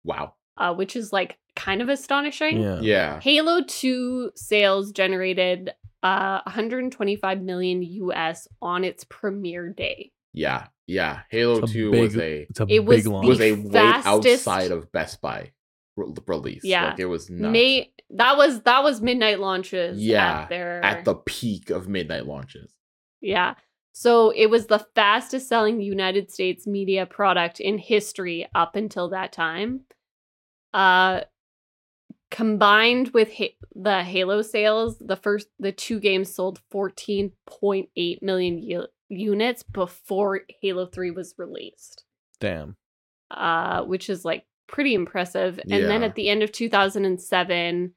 Speaker 2: Wow.
Speaker 1: uh, which is like kind of astonishing.
Speaker 3: Yeah.
Speaker 2: Yeah.
Speaker 1: Halo 2 sales generated uh 125 million US on its premiere day.
Speaker 2: Yeah. Yeah. Halo
Speaker 3: It's a
Speaker 2: 2
Speaker 3: big-
Speaker 2: was a
Speaker 3: It's a
Speaker 1: It was
Speaker 3: big
Speaker 1: the-
Speaker 3: launch.
Speaker 2: was a
Speaker 1: the
Speaker 2: wait
Speaker 1: fastest-
Speaker 2: outside of Best Buy re- release.
Speaker 1: Yeah.
Speaker 2: Like it was nuts.
Speaker 1: May that was that was midnight launches
Speaker 2: Yeah,
Speaker 1: at their
Speaker 2: at the peak of midnight launches.
Speaker 1: Yeah. So it was the fastest selling United States media product in history up until that time. Uh combined with ha- the Halo sales, the first the two games sold 14.8 million u- units before Halo 3 was released.
Speaker 3: Damn.
Speaker 1: Uh which is like pretty impressive. And then at the end of 2007,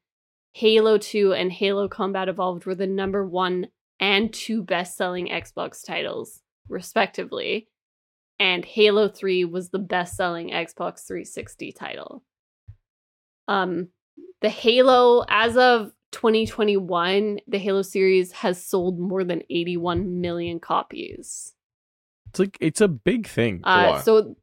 Speaker 1: Halo 2 and Halo Combat Evolved were the number 1 and 2 best-selling Xbox titles respectively. And Halo 3 was the best-selling Xbox 360 title. Um the Halo as of 2021, the Halo series has sold more than 81 million copies.
Speaker 3: It's like it's a big thing.
Speaker 1: Uh, so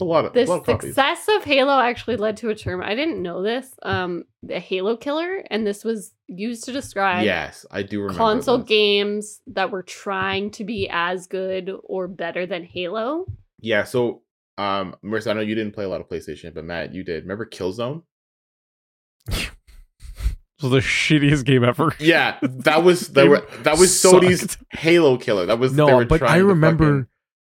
Speaker 2: It's a lot of,
Speaker 1: the
Speaker 2: lot of copies.
Speaker 1: success of Halo actually led to a term I didn't know this. Um, the Halo killer, and this was used to describe
Speaker 2: Yes, I do remember.
Speaker 1: console
Speaker 2: this.
Speaker 1: games that were trying to be as good or better than Halo.
Speaker 2: Yeah, so um, Marissa, I know you didn't play a lot of PlayStation, but Matt, you did. Remember Killzone?
Speaker 3: So the shittiest game ever.
Speaker 2: Yeah, that was that were that was
Speaker 3: sucked.
Speaker 2: Sony's Halo killer. That was they
Speaker 3: No,
Speaker 2: were
Speaker 3: but
Speaker 2: trying
Speaker 3: I remember
Speaker 2: fucking-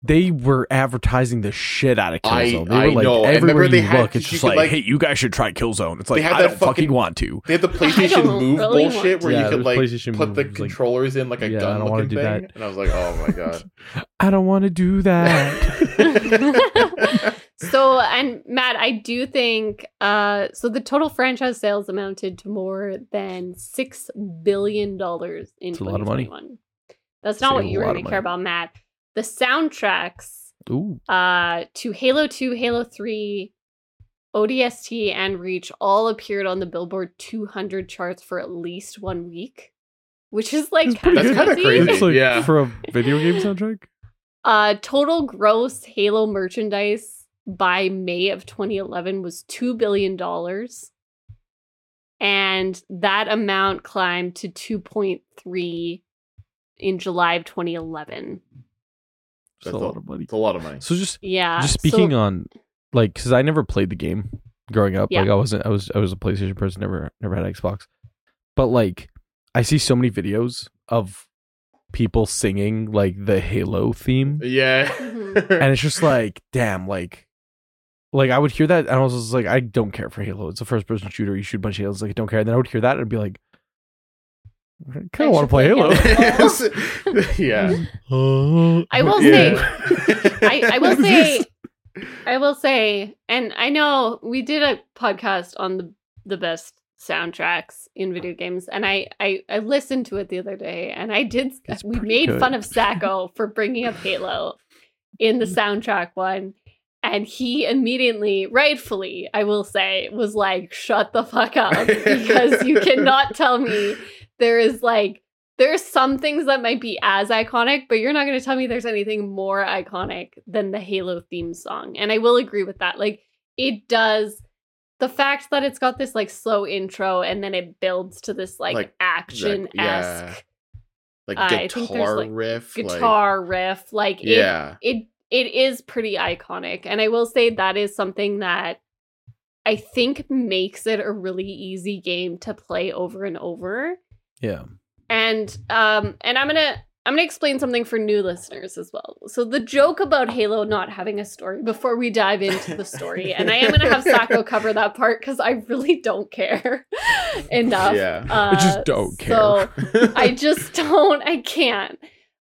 Speaker 3: they were advertising the shit out of
Speaker 2: I-
Speaker 3: Killzone. they
Speaker 2: I
Speaker 3: were like,
Speaker 2: know, and
Speaker 3: everywhere
Speaker 2: remember they
Speaker 3: you
Speaker 2: had-
Speaker 3: look, it's
Speaker 2: you
Speaker 3: just like,
Speaker 2: like-
Speaker 3: hey, you guys should try Killzone. It's like,
Speaker 2: had
Speaker 3: I
Speaker 2: that
Speaker 3: don't fucking
Speaker 2: fucking-
Speaker 3: want to.
Speaker 2: They had the PlayStation Move
Speaker 1: really
Speaker 2: bullshit where
Speaker 3: Yeah,
Speaker 2: you could like
Speaker 3: PlayStation
Speaker 2: put the
Speaker 3: Move, it was like,
Speaker 2: controllers in like a
Speaker 3: Yeah, I
Speaker 2: gun
Speaker 3: don't wanna
Speaker 2: looking
Speaker 3: do
Speaker 2: thing,
Speaker 3: that.
Speaker 2: and I was like, oh my god.
Speaker 3: I don't want to do that.
Speaker 1: so and Matt, I do think uh so the total franchise sales amounted to more than six billion dollars in
Speaker 3: That's a lot of money.
Speaker 1: 2021. That's not
Speaker 3: Save
Speaker 1: what you were going to care about, Matt. The soundtracks
Speaker 3: Ooh,
Speaker 1: uh to Halo 2, Halo 3, ODST and Reach all appeared on the Billboard 200 charts for at least 1 week, which is like
Speaker 3: That's pretty
Speaker 1: kinda
Speaker 2: kinda
Speaker 1: crazy.
Speaker 2: crazy.
Speaker 3: it's like
Speaker 2: Yeah.
Speaker 3: for a video game soundtrack.
Speaker 1: Uh, total gross Halo merchandise by May of 2011 was $2 billion. And that amount climbed to 2.3 in July of 2011.
Speaker 3: It's
Speaker 2: That's
Speaker 3: a
Speaker 2: a-
Speaker 3: lot of money.
Speaker 2: It's a lot of money.
Speaker 3: So just
Speaker 1: Yeah.
Speaker 3: just
Speaker 1: so-
Speaker 3: speaking on like because I never played the game growing up.
Speaker 1: Yeah.
Speaker 3: Like I wasn't I was I was a PlayStation person, never never had Xbox. But like I see so many videos of people singing like the Halo theme.
Speaker 2: Yeah.
Speaker 1: Mhm.
Speaker 3: And it's just like, damn, like like I would hear that and I was just like, I don't care for Halo. It's a first person shooter, you shoot a bunch of Halos, like I don't care. And then I would hear that and I'd be like I
Speaker 1: I
Speaker 3: kinda want to play
Speaker 1: play
Speaker 3: Halo.
Speaker 2: yeah.
Speaker 1: I will
Speaker 2: Yeah.
Speaker 1: say, I, I will say. I will say, and I know we did a podcast on the the best soundtracks in video games, and I I, I listened to it the other day, and I did.
Speaker 3: It's
Speaker 1: we made
Speaker 3: good.
Speaker 1: fun of Sacco for bringing up Halo in the soundtrack one. And he immediately, rightfully, I will say, was like, shut the fuck up. Because you cannot tell me there is like there's some things that might be as iconic, but you're not going to tell me there's anything more iconic than the Halo theme song. And I will agree with that. Like, it does. The fact that it's got this like slow intro and then it builds to this like,
Speaker 2: Like,
Speaker 1: action esque
Speaker 2: yeah. like
Speaker 1: think there's,
Speaker 2: guitar
Speaker 1: like,
Speaker 2: riff. like-
Speaker 1: guitar riff. Like, it,
Speaker 2: yeah.
Speaker 1: it it is pretty iconic and i will say that is something that i think makes it a really easy game to play over and over
Speaker 3: Yeah.
Speaker 1: and um and i'm gonna i'm gonna explain something for new listeners as well so the joke about halo not having a story before we dive into the story and i am gonna have sacco cover that part because i really don't care enough
Speaker 2: Yeah.
Speaker 1: uh,
Speaker 3: I just don't
Speaker 1: so I just don't, I can't.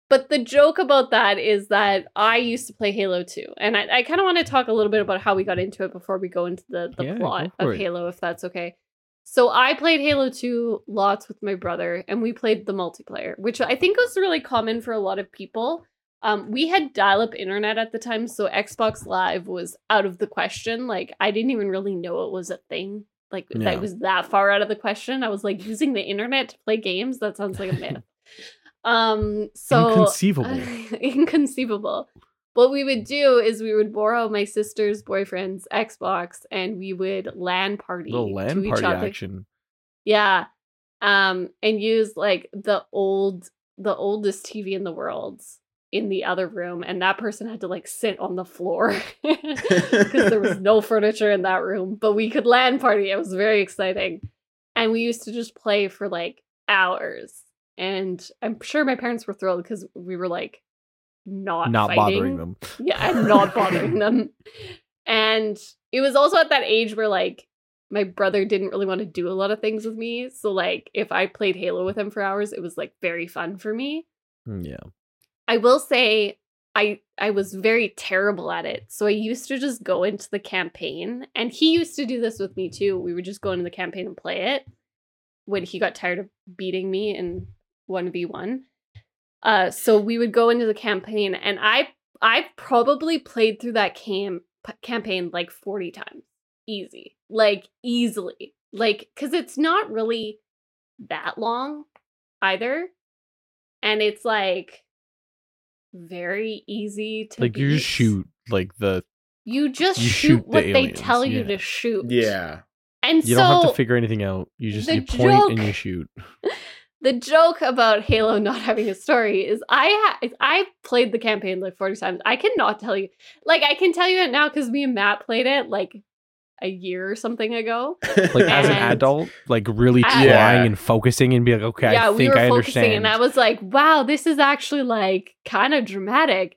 Speaker 1: But the joke about that is that I used to play Halo 2. And I, I kind of want to talk a little bit about how we got into it before we go into the, the
Speaker 3: Yeah,
Speaker 1: plot of
Speaker 3: it.
Speaker 1: Halo, if that's okay. So I played Halo 2 lots with my brother, and we played the multiplayer, which I think was really common for a lot of people. Um, we had dial-up internet at the time, so Xbox Live was out of the question. Like I didn't even really know it was a thing. Like
Speaker 3: Yeah.
Speaker 1: that was that far out of the question. I was like using the internet to play games. That sounds like a myth. um, so
Speaker 3: Inconceivable.
Speaker 1: inconceivable. What we would do is we would borrow my sister's boyfriend's Xbox and we would LAN party
Speaker 3: Little
Speaker 1: to
Speaker 3: LAN
Speaker 1: each
Speaker 3: party
Speaker 1: other.
Speaker 3: action.
Speaker 1: Yeah. Um, and use like the old the oldest TV in the world in the other room, and that person had to like sit on the floor because there was no furniture in that room. But we could LAN party. It was very exciting. And we used to just play for like hours. And I'm sure my parents were thrilled because we were like not
Speaker 3: not
Speaker 1: fighting.
Speaker 3: bothering them.
Speaker 1: Yeah, I'm not bothering them. And it was also at that age where like my brother didn't really want to do a lot of things with me. So like if I played Halo with him for hours, it was like very fun for me.
Speaker 3: Mm, Yeah.
Speaker 1: I will say I I was very terrible at it. So I used to just go into the campaign and he used to do this with me too. We would just go into the campaign and play it when he got tired of beating me in 1v1. Uh so we would go into the campaign and I I probably played through that cam- campaign like 40 times. Easy. Like easily. Like cuz it's not really that long either. And it's like very easy to
Speaker 3: Like you just shoot like the
Speaker 1: You just
Speaker 3: you
Speaker 1: shoot,
Speaker 3: shoot the
Speaker 1: what they
Speaker 3: aliens,
Speaker 1: tell you to shoot.
Speaker 2: Yeah.
Speaker 1: And
Speaker 3: you
Speaker 1: so
Speaker 3: don't have to figure anything out. You just you point and
Speaker 1: joke-
Speaker 3: you shoot.
Speaker 1: the joke about Halo not having a story is I ha- I played the campaign like 40 times. I cannot tell you. Like I can tell you it now cuz me and Matt played it like a year or something ago.
Speaker 3: Like as an adult, like really
Speaker 1: I-
Speaker 3: trying
Speaker 2: Yeah.
Speaker 3: and focusing and be like, okay,
Speaker 1: yeah,
Speaker 3: I
Speaker 1: we
Speaker 3: think
Speaker 1: were
Speaker 3: I
Speaker 1: focusing
Speaker 3: understand.
Speaker 1: and I was like, wow, this is actually like kind of dramatic.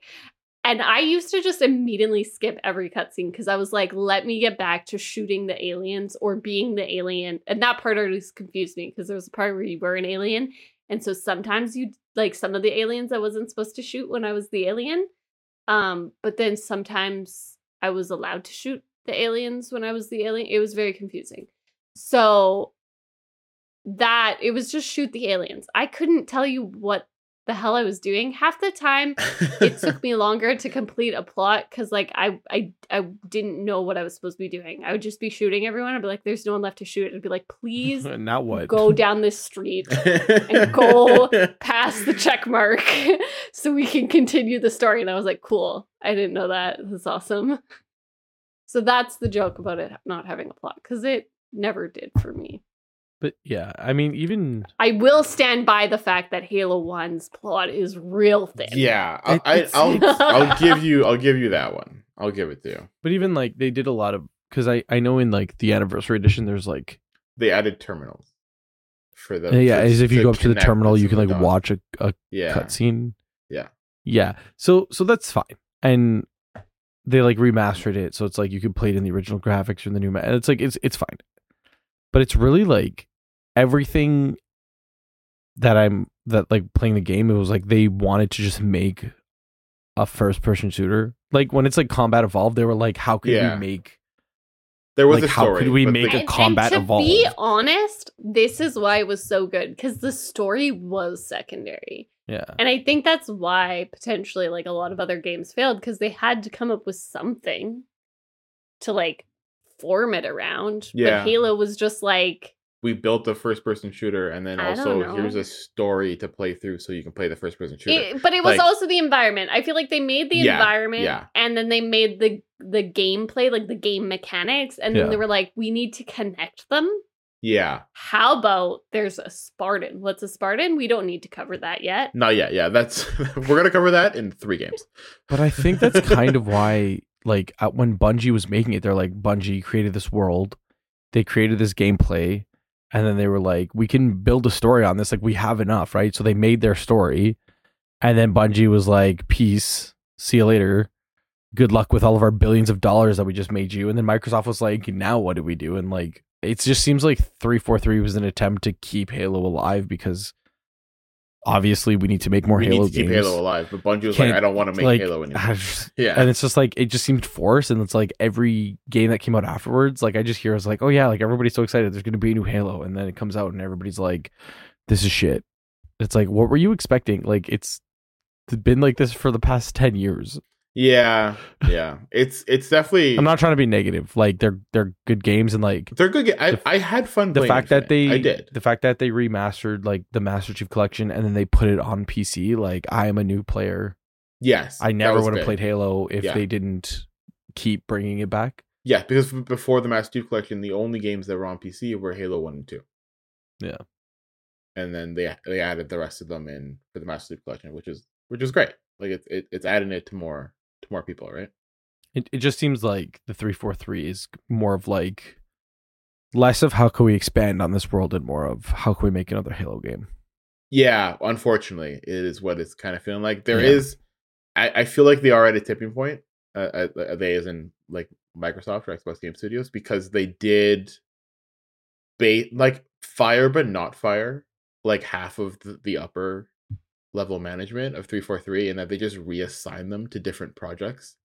Speaker 1: And I used to just immediately skip every cutscene because I was like, let me get back to shooting the aliens or being the alien. And that part always confused me because there was a part where you were an alien. And so sometimes you like some of the aliens I wasn't supposed to shoot when I was the alien. Um, but then sometimes I was allowed to shoot the aliens when I was the alien. It was very confusing. So that it was just shoot the aliens. I couldn't tell you what the hell I was doing. Half the time it took me longer to complete a plot because like I, I I didn't know what I was supposed to be doing. I would just be shooting everyone. I'd be like, there's no one left to shoot. I'd be like, please
Speaker 3: now what?
Speaker 1: go down this street and go past the check mark so we can continue the story. And I was like, cool. I didn't know that. That's awesome. So that's the joke about it not having a plot because it never did for me.
Speaker 3: But yeah, I mean, even
Speaker 1: I will stand by the fact that Halo 1's plot is real thin.
Speaker 2: Yeah, I, I, I'll I'll give you I'll give you that one. I'll give it to you.
Speaker 3: but even like they did a lot of because I I know in like the anniversary edition, there's like
Speaker 2: They added terminals for the
Speaker 3: Uh, yeah,
Speaker 2: for-
Speaker 3: as if you go up to the terminal, you can like
Speaker 2: of the dots.
Speaker 3: watch a, a
Speaker 2: Yeah,
Speaker 3: cutscene.
Speaker 2: Yeah.
Speaker 3: Yeah. So so that's fine. And they like remastered it, so it's like you can play it in the original graphics or in the new. Ma- and it's like it's it's fine, but it's really like everything that I'm that like playing the game. It was like they wanted to just make a first person shooter. Like when it's like combat evolved, they were like, how could
Speaker 2: Yeah.
Speaker 3: we make
Speaker 2: there was
Speaker 3: like,
Speaker 2: a
Speaker 3: how
Speaker 2: story.
Speaker 3: could we make
Speaker 2: they-
Speaker 3: a combat
Speaker 1: and to
Speaker 3: evolve?
Speaker 1: be honest, this is why it was so good because the story was secondary.
Speaker 3: yeah
Speaker 1: And I think that's why potentially like a lot of other games failed because they had to come up with something to like form it around.
Speaker 2: Yeah.
Speaker 1: But Halo was just like
Speaker 2: we built a first person shooter and then
Speaker 1: I
Speaker 2: also here's a story to play through so you can play the first person shooter.
Speaker 1: it, but it was
Speaker 2: Like-
Speaker 1: also the environment. I feel like they made the
Speaker 2: Yeah,
Speaker 1: environment
Speaker 2: yeah.
Speaker 1: and then they made the the gameplay, like the game mechanics, and
Speaker 3: Yeah.
Speaker 1: then they were like, we need to connect them.
Speaker 2: yeah.
Speaker 1: How about there's a Spartan? What's a Spartan? We don't need to cover that yet.
Speaker 2: Not yet. Yeah, that's we're gonna cover that in three games.
Speaker 3: But I think that's kind of why, like, uh, when Bungie was making it, they're like, Bungie created this world, they created this gameplay, and then they were like, we can build a story on this. Like, we have enough, right? So they made their story, and then Bungie was like, peace, see you later. Good luck with all of our billions of dollars that we just made you. And then Microsoft was like, now what do we do? And like, it just seems like 343 was an attempt to keep Halo alive because obviously we need to make more
Speaker 2: we
Speaker 3: Halo
Speaker 2: need to keep. Halo alive, but Bungie was
Speaker 3: Can't-
Speaker 2: like, I don't want to make
Speaker 3: like,
Speaker 2: Halo anymore.
Speaker 3: Just-
Speaker 2: yeah,
Speaker 3: and it's just like it just seemed forced and it's like every game that came out afterwards like i just hear it's like oh yeah like everybody's so excited there's going to be a new halo and then it comes out and everybody's like this is shit it's like what were you expecting like it's been like this for the past 10 years
Speaker 2: yeah, yeah. It's it's definitely.
Speaker 3: i'm not trying to be negative like they're they're good games and like
Speaker 2: They're good. Ga- I,
Speaker 3: The-
Speaker 2: I had fun.
Speaker 3: the fact that they
Speaker 2: I did.
Speaker 3: the fact that they remastered like the master chief collection and then they put it on pc like i am a new player
Speaker 2: Yes,
Speaker 3: i never would have played halo if
Speaker 2: Yeah.
Speaker 3: they didn't keep bringing it back
Speaker 2: Yeah, because before the Master Chief Collection, the only games that were on PC were Halo One and Two.
Speaker 3: Yeah.
Speaker 2: and then they they added the rest of them in for the Master Chief Collection, which is which is great. Like it's it, it's adding it to more to more people, right?
Speaker 3: It it just seems like the three four three is more of like less of how can we expand on this world and more of how can we make another Halo game.
Speaker 2: Yeah, unfortunately, it is what it's kind of feeling like. There is
Speaker 3: Yeah.
Speaker 2: I, I feel like they are at a tipping point. Uh, uh, they as in like Microsoft or Xbox Game Studios because they did bait like fire but not fire like half of the, the upper level management of 343 and that they just reassign them to different projects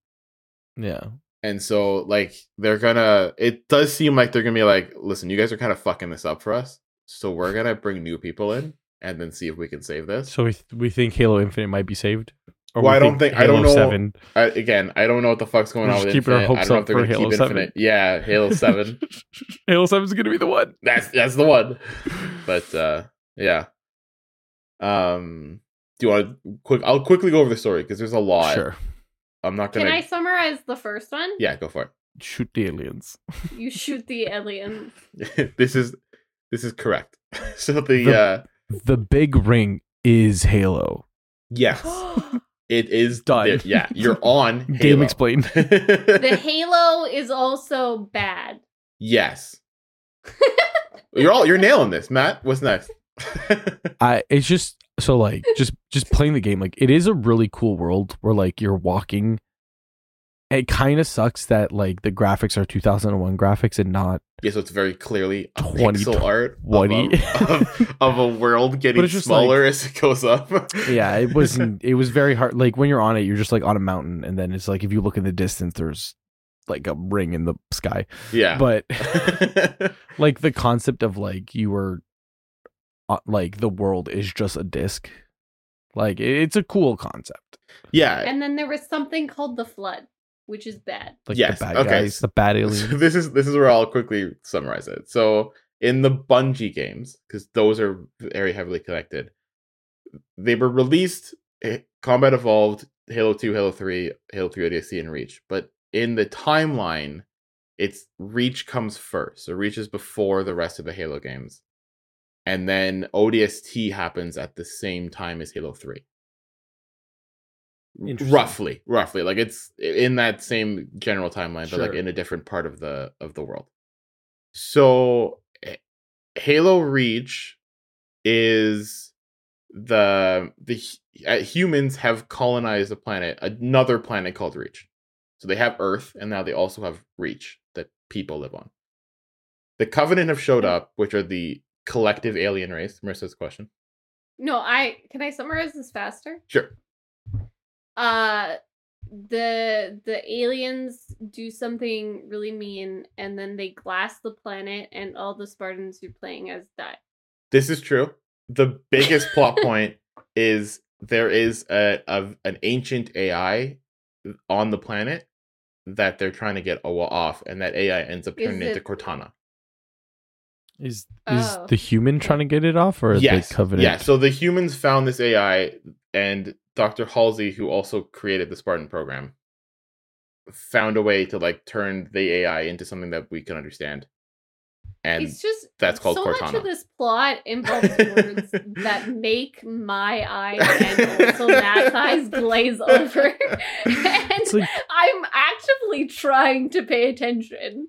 Speaker 3: Yeah.
Speaker 2: and so like they're gonna it does seem like they're gonna be like listen you guys are kind of fucking this up for us so we're gonna bring new people in and then see if we can save this
Speaker 3: So we th- we think Halo Infinite might be saved. Or
Speaker 2: Well,
Speaker 3: we
Speaker 2: I don't think- I don't know-
Speaker 3: Seven.
Speaker 2: I, again i don't know what the fuck's going
Speaker 3: We're
Speaker 2: on with
Speaker 3: keeping our
Speaker 2: Infinite. i
Speaker 3: hopes
Speaker 2: don't know
Speaker 3: up
Speaker 2: if they're
Speaker 3: for
Speaker 2: gonna
Speaker 3: Halo
Speaker 2: keep
Speaker 3: 7.
Speaker 2: infinite yeah halo 7
Speaker 3: Halo Seven's gonna be the one.
Speaker 2: that's that's the one but uh yeah um do you want to quick i'll quickly go over the story because there's a lot
Speaker 3: Sure.
Speaker 2: i'm not gonna Can
Speaker 1: I summarize the first one?
Speaker 2: yeah go for it.
Speaker 3: Shoot the aliens.
Speaker 1: You shoot the
Speaker 2: aliens. this is this is correct so the,
Speaker 3: The-
Speaker 2: uh
Speaker 3: The big ring is Halo.
Speaker 2: yes it is
Speaker 3: Done.
Speaker 2: there. yeah you're on
Speaker 3: Game
Speaker 2: Halo.
Speaker 3: explained.
Speaker 1: the Halo is also bad.
Speaker 2: yes you're all you're nailing this matt what's next
Speaker 3: I it's just so like just just playing the game like it is a really cool world where like you're walking. It kind of sucks that like the graphics are 2001 graphics and not
Speaker 2: yeah so it's very clearly a
Speaker 3: 20,
Speaker 2: pixel art of
Speaker 3: 20.
Speaker 2: a, of, of a world getting smaller as it goes up
Speaker 3: yeah it wasn't it was very hard like when you're on it you're just like on a mountain and then it's like if you look in the distance there's like a ring in the sky
Speaker 2: yeah
Speaker 3: but like the concept of like you were like the world is just a disc like it's a cool concept
Speaker 2: yeah
Speaker 1: And then there was something called the Flood, which is bad.
Speaker 3: like
Speaker 2: Yes,
Speaker 3: the bad
Speaker 2: okay.
Speaker 3: guys the bad
Speaker 2: So
Speaker 3: aliens
Speaker 2: this is this is where I'll quickly summarize it. So in the Bungie games, because those are very heavily connected, they were released. eh, Combat Evolved, Halo Two, Halo Three, Halo Three ODST, and Reach. But in the timeline, it's Reach comes first. So Reach is before the rest of the Halo games, and then ODST happens at the same time as Halo Three. Roughly, roughly, like it's in that same general timeline, but like in a different part of the of the world. So, eh, Halo Reach is the the uh, humans have colonized a planet, another planet called Reach. So they have Earth, and now they also have Reach that people live on. The Covenant have showed up, which are the collective alien race. Marissa's question.
Speaker 1: No, I can I summarize this faster?
Speaker 2: Sure.
Speaker 1: Uh the the aliens do something really mean and then they glass the planet and all the Spartans you're playing as die.
Speaker 2: This is true. The biggest plot point is there is a, a an ancient AI on the planet that they're trying to get off, and that AI ends up turning into Cortana.
Speaker 3: Is is
Speaker 1: Oh.
Speaker 3: the human trying to get it off or
Speaker 2: yes,
Speaker 3: the covenant
Speaker 2: yeah. So the humans found this AI, and Dr. Halsey, who also created the Spartan program, found a way to like turn the AI into something that we can understand. And
Speaker 1: it's just
Speaker 2: that's called
Speaker 1: so much
Speaker 2: Cortana.
Speaker 1: of this plot involves words that make my eyes and also Matt's eyes glaze over. and
Speaker 3: like-
Speaker 1: I'm actively trying to pay attention,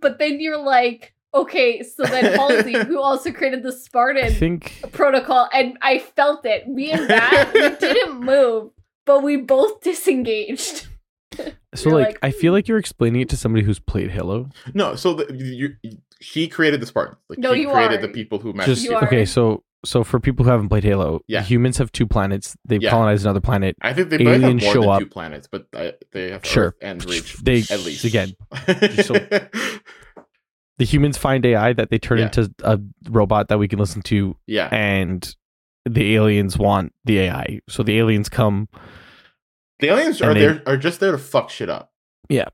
Speaker 1: but then you're like, okay, so then Halsey, who also created the Spartan
Speaker 3: think
Speaker 1: protocol, and I felt it. Me and Matt, we didn't move, but we both disengaged.
Speaker 3: so like,
Speaker 1: like,
Speaker 3: I feel like you're explaining it to somebody who's played Halo.
Speaker 2: no, so the, you, you, he created the Spartans. Like,
Speaker 1: No,
Speaker 2: he
Speaker 1: you
Speaker 2: created
Speaker 1: are.
Speaker 2: the people who matched
Speaker 3: Just
Speaker 1: You are.
Speaker 3: okay, so so for people who haven't played Halo,
Speaker 2: Yeah.
Speaker 3: humans have two planets. They've
Speaker 2: Yeah.
Speaker 3: colonized another planet.
Speaker 2: I think they might have more
Speaker 3: show
Speaker 2: than
Speaker 3: up.
Speaker 2: two planets, but uh, they have
Speaker 3: Sure.
Speaker 2: Earth and Reach
Speaker 3: They
Speaker 2: at least.
Speaker 3: again, so- the humans find AI that they turn
Speaker 2: Yeah.
Speaker 3: into a robot that we can listen to,
Speaker 2: yeah,
Speaker 3: and the aliens want the AI. So the aliens come.
Speaker 2: the aliens are
Speaker 3: they-
Speaker 2: there are just there to fuck shit up.
Speaker 3: Yeah.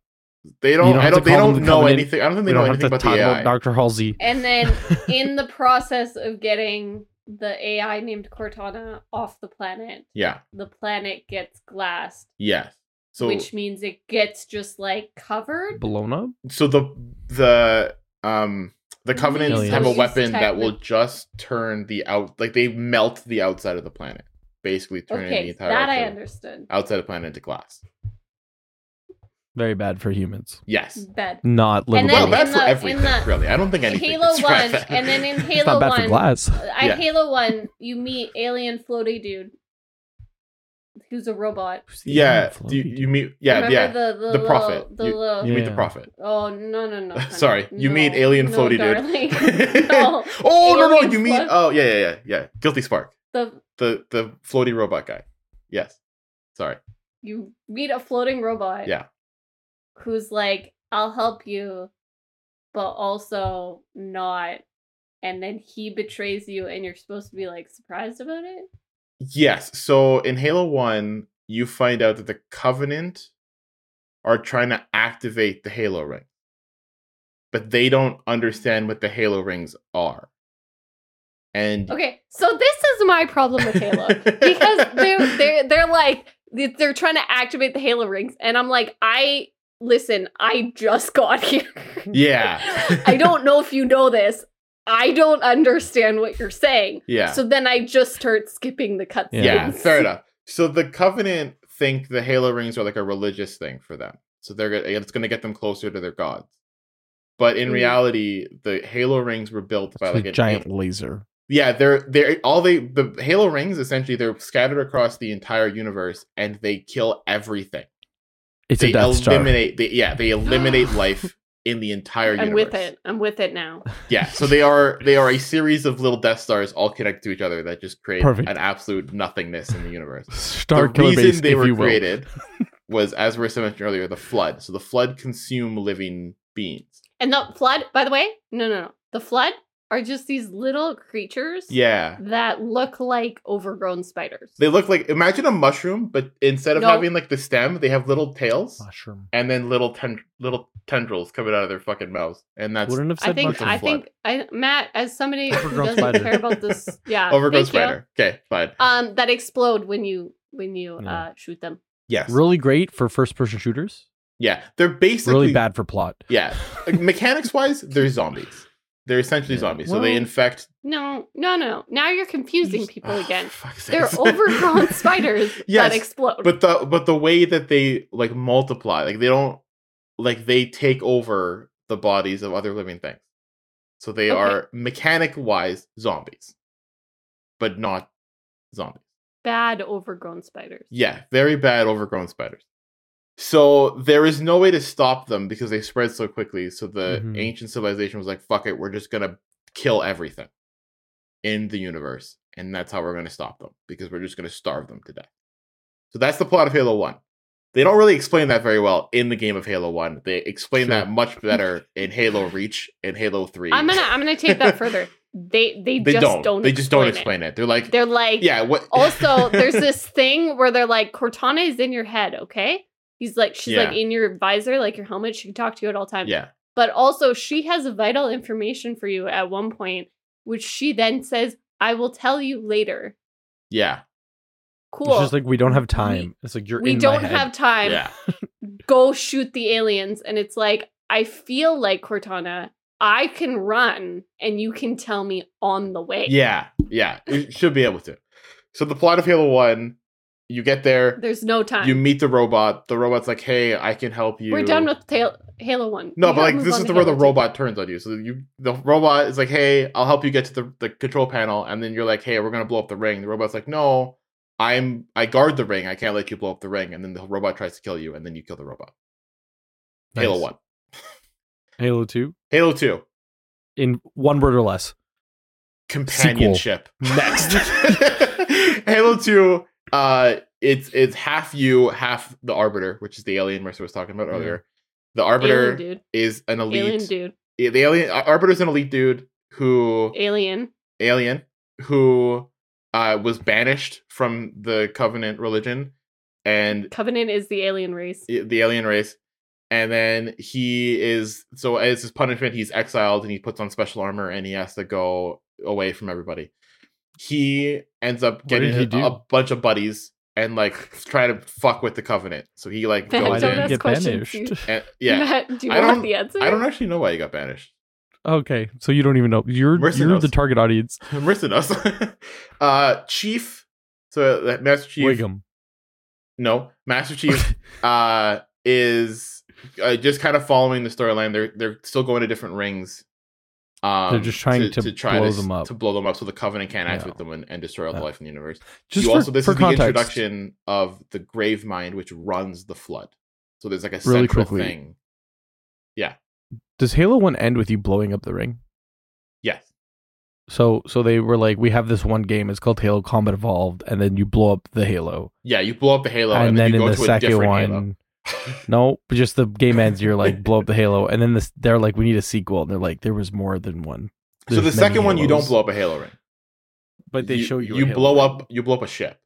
Speaker 2: they don't.
Speaker 3: don't
Speaker 2: I don't. They don't know
Speaker 3: Covenant.
Speaker 2: anything. I don't think
Speaker 3: We
Speaker 2: they know anything about
Speaker 3: talk
Speaker 2: the
Speaker 3: about
Speaker 2: AI.
Speaker 3: Dr. Halsey.
Speaker 1: And then in the process of getting the AI named Cortana off the planet,
Speaker 2: yeah.
Speaker 1: the planet gets glassed,
Speaker 2: Yes. So
Speaker 1: which means it gets just like covered.
Speaker 3: blown up.
Speaker 2: so the the um the covenants
Speaker 3: Aliens.
Speaker 2: have a
Speaker 1: Use
Speaker 2: weapon that will just turn the out like they melt the outside of the planet, basically turning the
Speaker 1: Okay,
Speaker 2: entire
Speaker 1: that I
Speaker 2: outside-
Speaker 1: understood.
Speaker 2: outside of the planet into glass.
Speaker 3: Very bad for humans.
Speaker 2: Yes.
Speaker 1: Bad.
Speaker 3: Not
Speaker 1: And
Speaker 3: livable.
Speaker 2: Well, bad for
Speaker 1: the-
Speaker 2: everything,
Speaker 1: the
Speaker 2: really. I don't think anything.
Speaker 1: Halo
Speaker 2: is bad.
Speaker 1: One, and then in
Speaker 3: it's
Speaker 1: Halo
Speaker 3: not bad
Speaker 1: One,
Speaker 3: for glass.
Speaker 1: at
Speaker 2: Yeah.
Speaker 1: Halo One, you meet alien floaty dude. Who's a robot.
Speaker 2: Yeah,
Speaker 3: alien
Speaker 2: you, you meet yeah
Speaker 1: Remember
Speaker 2: yeah
Speaker 1: the the,
Speaker 2: the
Speaker 1: little-
Speaker 2: prophet.
Speaker 1: The
Speaker 2: You-
Speaker 1: little,
Speaker 2: you meet the prophet.
Speaker 1: Oh no no no! honey.
Speaker 2: Sorry, you
Speaker 1: No,
Speaker 2: meet alien
Speaker 1: no,
Speaker 2: floaty
Speaker 1: darling.
Speaker 2: dude.
Speaker 1: no,
Speaker 2: oh no no
Speaker 1: Alien
Speaker 2: you meet
Speaker 1: float-
Speaker 2: oh yeah yeah yeah yeah guilty spark
Speaker 1: the
Speaker 2: the the floaty robot guy. Yes, sorry.
Speaker 1: you meet a floating robot.
Speaker 2: Yeah.
Speaker 1: Who's like, I'll help you, but also not. And then he betrays you, and you're supposed to be like surprised about it.
Speaker 2: Yes. So in Halo 1, you find out that the Covenant are trying to activate the Halo ring. But they don't understand what the Halo rings are. And
Speaker 1: Okay, so this is my problem with Halo because they're they're they're like they're trying to activate the Halo rings, and I'm like, I listen, I just got here.
Speaker 2: Yeah.
Speaker 1: I don't know if you know this. I don't understand what you're saying.
Speaker 2: yeah.
Speaker 1: So then I just start skipping the cutscenes.
Speaker 2: yeah, fair enough. So the Covenant think the Halo rings are like a religious thing for them. So they're gonna it's going to get them closer to their gods. But in reality, the Halo rings were built by
Speaker 3: It's
Speaker 2: like
Speaker 3: a
Speaker 2: an
Speaker 3: giant laser.
Speaker 2: Yeah, they're they're all they the Halo rings essentially they're scattered across the entire universe and they kill everything.
Speaker 3: It's
Speaker 2: they
Speaker 3: a Death Star.
Speaker 2: eliminate they, yeah, they eliminate life in the entire universe.
Speaker 1: I'm
Speaker 2: universe.
Speaker 1: with it. I'm with it now.
Speaker 2: Yeah, so they are they are a series of little Death Stars all connected to each other that just create
Speaker 3: Perfect.
Speaker 2: an absolute nothingness in the universe.
Speaker 3: Star
Speaker 2: the reason
Speaker 3: Base,
Speaker 2: they were created was, as Marissa mentioned earlier, the flood. So the flood consume living beings.
Speaker 1: And the flood, by the way, no, no, no. The flood are just these little creatures
Speaker 2: Yeah.
Speaker 1: that look like overgrown spiders.
Speaker 2: They look like imagine a mushroom, but instead of
Speaker 1: No.
Speaker 2: having like the stem, they have little tails.
Speaker 3: Mushroom.
Speaker 2: and then little ten- little tendrils coming out of their fucking mouths, and that's
Speaker 3: Wouldn't have
Speaker 1: I
Speaker 3: said
Speaker 1: think
Speaker 3: mushroom.
Speaker 1: I
Speaker 2: flood.
Speaker 1: think I Matt as somebody who
Speaker 3: Overgrown
Speaker 1: doesn't
Speaker 3: spider.
Speaker 1: care about this yeah
Speaker 2: overgrown
Speaker 1: thank you.
Speaker 2: spider. Okay, fine.
Speaker 1: um that explode when you when you
Speaker 3: Yeah.
Speaker 1: uh shoot them.
Speaker 2: Yes,
Speaker 3: really great for first person shooters.
Speaker 2: yeah, they're basically
Speaker 3: Really bad for plot.
Speaker 2: Yeah, mechanics wise, they're zombies. They're essentially
Speaker 3: Yeah.
Speaker 2: zombies. so they infect
Speaker 1: No, no, no. Now you're confusing people
Speaker 2: Oh,
Speaker 1: again.
Speaker 2: for fuck's
Speaker 1: They're
Speaker 2: sakes.
Speaker 1: overgrown spiders
Speaker 2: Yes,
Speaker 1: that explode.
Speaker 2: but the but the way that they like multiply, like they don't like they take over the bodies of other living things. So they
Speaker 1: Okay.
Speaker 2: are mechanic wise zombies, but not zombies.
Speaker 1: Bad overgrown spiders.
Speaker 2: Yeah, very bad overgrown spiders. So there is no way to stop them because they spread so quickly. So the
Speaker 3: Mhm.
Speaker 2: ancient civilization was like, "Fuck it, we're just gonna kill everything in the universe, and that's how we're gonna stop them because we're just gonna starve them to death." So that's the plot of Halo One. They don't really explain that very well in the game of Halo One. They explain
Speaker 3: Sure.
Speaker 2: that much better in Halo Reach and Halo Three.
Speaker 1: I'm gonna I'm gonna take that further. They they,
Speaker 2: They
Speaker 1: just
Speaker 2: don't.
Speaker 1: don't.
Speaker 2: They just don't
Speaker 1: explain
Speaker 2: explain it. They're like.
Speaker 1: They're like
Speaker 2: yeah. What?
Speaker 1: also there's this thing where they're like cortana is in your head okay he's like she's like in your visor like your helmet she can talk to you at all times
Speaker 2: yeah.
Speaker 1: but also she has vital information for you at one point which she then says i will tell you later
Speaker 2: Yeah.
Speaker 1: cool
Speaker 3: It's just like we don't have time. it's like you're
Speaker 1: we
Speaker 3: in
Speaker 1: don't
Speaker 3: my head.
Speaker 1: have time
Speaker 2: Yeah.
Speaker 1: go shoot the aliens and it's like i feel like cortana i can run and you can tell me on the way
Speaker 2: Yeah, yeah, you should be able to. So the plot of Halo One, you get there,
Speaker 1: there's no time
Speaker 2: you meet the robot. The robot's like, "Hey, I can help you."
Speaker 1: we're done with Tail- halo 1
Speaker 2: No,
Speaker 1: We
Speaker 2: but like this is
Speaker 1: to
Speaker 2: the where the
Speaker 1: Halo 2.
Speaker 2: robot turns on you. So you, the robot is like, "Hey, I'll help you get to the the control panel," and then you're like, "Hey, we're gonna blow up the ring." The robot's like, "No, I'm I guard the ring. I can't let you blow up the ring." And then the robot tries to kill you, and then you kill the robot. Halo One,
Speaker 3: Halo 2
Speaker 2: Halo Two,
Speaker 3: in one word or less.
Speaker 2: companionship. Next, Halo Two. Uh, it's it's half you, half the Arbiter, which is the alien Marissa was talking about
Speaker 3: Yeah.
Speaker 2: earlier. The Arbiter is an elite.
Speaker 1: alien dude
Speaker 2: The alien Arbiter's an elite dude who
Speaker 1: alien
Speaker 2: alien who uh was banished from the Covenant religion and
Speaker 1: Covenant is the alien race.
Speaker 2: the alien race. And then he is so as his punishment, he's exiled and he puts on special armor and he has to go away from everybody. He ends up getting
Speaker 3: he
Speaker 2: a, bunch of buddies and like try to fuck with the Covenant. So he like
Speaker 1: Matt,
Speaker 3: Why
Speaker 2: goes
Speaker 1: don't
Speaker 2: in.
Speaker 1: ask
Speaker 3: get banished?
Speaker 2: And, yeah,
Speaker 1: Matt, do you
Speaker 2: I
Speaker 1: want
Speaker 2: don't-
Speaker 1: the answer?
Speaker 2: I don't actually know why he got banished.
Speaker 3: Okay, so you don't even know. You're
Speaker 2: Marissa
Speaker 3: you're
Speaker 2: knows.
Speaker 3: the target audience.
Speaker 2: Marissa knows. uh, Chief. So uh, Master Chief.
Speaker 3: Wiggum.
Speaker 2: No, Master Chief uh, is uh, just kind of following the storyline. They're they're still going to different rings. Um,
Speaker 3: They're just trying to try to blow
Speaker 2: s-
Speaker 3: them up.
Speaker 2: to blow them up, so the Covenant can't act
Speaker 3: Yeah.
Speaker 2: with them and, and destroy all the
Speaker 3: Yeah.
Speaker 2: life in the universe.
Speaker 3: Just
Speaker 2: you
Speaker 3: for,
Speaker 2: also this is
Speaker 3: context,
Speaker 2: the introduction of the Grave Mind, which runs the flood. So there's like a
Speaker 3: Really
Speaker 2: central
Speaker 3: quickly.
Speaker 2: thing. Yeah.
Speaker 3: Does Halo One end with you blowing up the ring?
Speaker 2: Yes.
Speaker 3: So so they were like, we have this one game. It's called Halo Combat Evolved, and then you blow up the Halo,
Speaker 2: Yeah, you blow up the Halo, and,
Speaker 3: and,
Speaker 2: then,
Speaker 3: then
Speaker 2: you
Speaker 3: in
Speaker 2: go
Speaker 3: the
Speaker 2: to a
Speaker 3: second
Speaker 2: different
Speaker 3: one, no, but just the game ends. You're like, blow up the Halo, and then this, they're like, we need a sequel. And they're like, there was more than one.
Speaker 2: Halo. So the
Speaker 3: There's many
Speaker 2: second one, you don't blow up a Halo ring,
Speaker 3: but they show you. a
Speaker 2: you
Speaker 3: Halo
Speaker 2: blow
Speaker 3: ring.
Speaker 2: up you blow up a ship,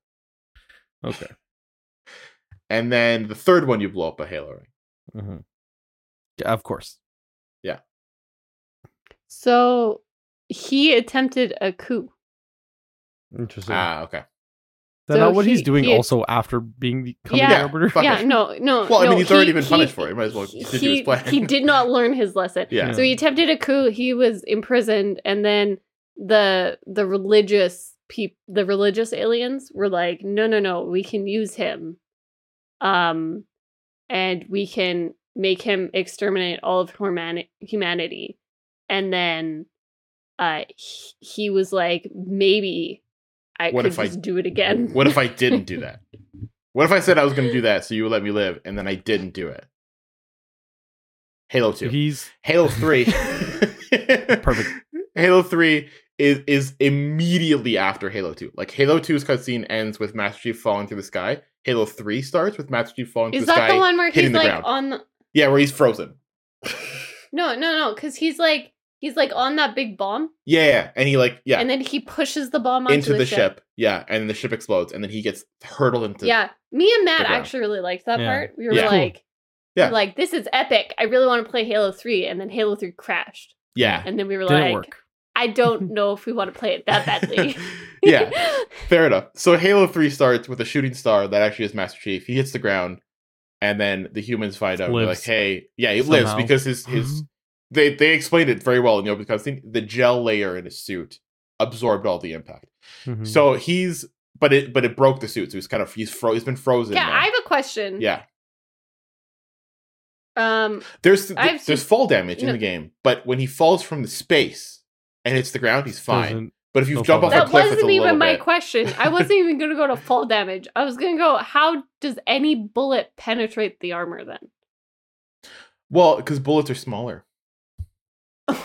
Speaker 3: Okay.
Speaker 2: and then the third one you blow up a Halo ring.
Speaker 3: Mhm. Yeah, of course. Yeah.
Speaker 1: So he attempted a coup.
Speaker 3: Interesting.
Speaker 2: Ah, okay.
Speaker 3: That's
Speaker 1: so
Speaker 3: not what he's doing.
Speaker 1: he-
Speaker 3: also, after being becoming
Speaker 1: Yeah.
Speaker 3: the arbiter.
Speaker 2: Fuck
Speaker 1: yeah, no, no.
Speaker 2: Well, I mean, he's already
Speaker 1: he-
Speaker 2: been
Speaker 1: he-
Speaker 2: punished for it. Might as well continue his
Speaker 1: he,
Speaker 2: plan.
Speaker 1: he did not learn his lesson.
Speaker 2: Yeah.
Speaker 1: So he attempted a coup. He was imprisoned, and then the the religious peop the religious aliens were like, no, no, no, we can use him, um, and we can make him exterminate all of humani- humanity. And then, uh, he, he was like, maybe I
Speaker 2: What
Speaker 1: could
Speaker 2: if I-
Speaker 1: do it again.
Speaker 2: What if I didn't do that? What if I said I was going to do that so you would let me live, and then I didn't do it? Halo Two.
Speaker 3: He's
Speaker 2: Halo Three.
Speaker 3: Perfect.
Speaker 2: Halo Three is is immediately after Halo Two. Like Halo 2's cutscene ends with Master Chief falling through the sky. Halo Three starts with Master Chief falling
Speaker 1: Is
Speaker 2: through the
Speaker 1: that
Speaker 2: sky.
Speaker 1: the one where he's like
Speaker 2: ground.
Speaker 1: on the
Speaker 2: Yeah, where he's frozen.
Speaker 1: no, no, no? Because he's like he's like on that big bomb,
Speaker 2: yeah, yeah, and he like yeah
Speaker 1: and then he pushes the bomb onto
Speaker 2: into
Speaker 1: the,
Speaker 2: the,
Speaker 1: ship.
Speaker 2: ship. Yeah, and then the ship explodes, and then he gets hurtled into.
Speaker 1: Yeah, me and Matt actually really liked that
Speaker 3: Yeah.
Speaker 1: part. We were
Speaker 2: Yeah.
Speaker 1: like, we
Speaker 2: Yeah.
Speaker 1: were like, this is epic. I really want to play Halo Three, and then Halo Three crashed,
Speaker 2: yeah,
Speaker 1: and then we were
Speaker 3: didn't
Speaker 1: like,
Speaker 3: work.
Speaker 1: I don't know if we want to play it that badly.
Speaker 2: yeah. Fair enough. So Halo 3 starts with a shooting star that actually is Master Chief. He hits the ground, and then the humans find out. like, hey, yeah, he lives because his his they they explained it very well in the open cutscene. The gel layer in his suit absorbed all the impact.
Speaker 3: Mhm.
Speaker 2: So he's but it but it broke the suit. So he's kind of he's fro- he's been frozen.
Speaker 1: yeah,
Speaker 2: now.
Speaker 1: I have a question.
Speaker 2: yeah.
Speaker 1: Um,
Speaker 2: There's
Speaker 1: I've
Speaker 2: there's fall damage in the game, but when he falls from the space and hits the ground, he's fine.
Speaker 3: Doesn't-
Speaker 2: But if you
Speaker 3: no
Speaker 2: jump
Speaker 3: fall
Speaker 2: off a
Speaker 1: that
Speaker 2: cliff, it's
Speaker 1: wasn't
Speaker 2: little
Speaker 1: even my
Speaker 2: bit.
Speaker 1: question. I wasn't even going to go to fall damage. I was going to go, how does any bullet penetrate the armor then?
Speaker 2: Well, because bullets are smaller.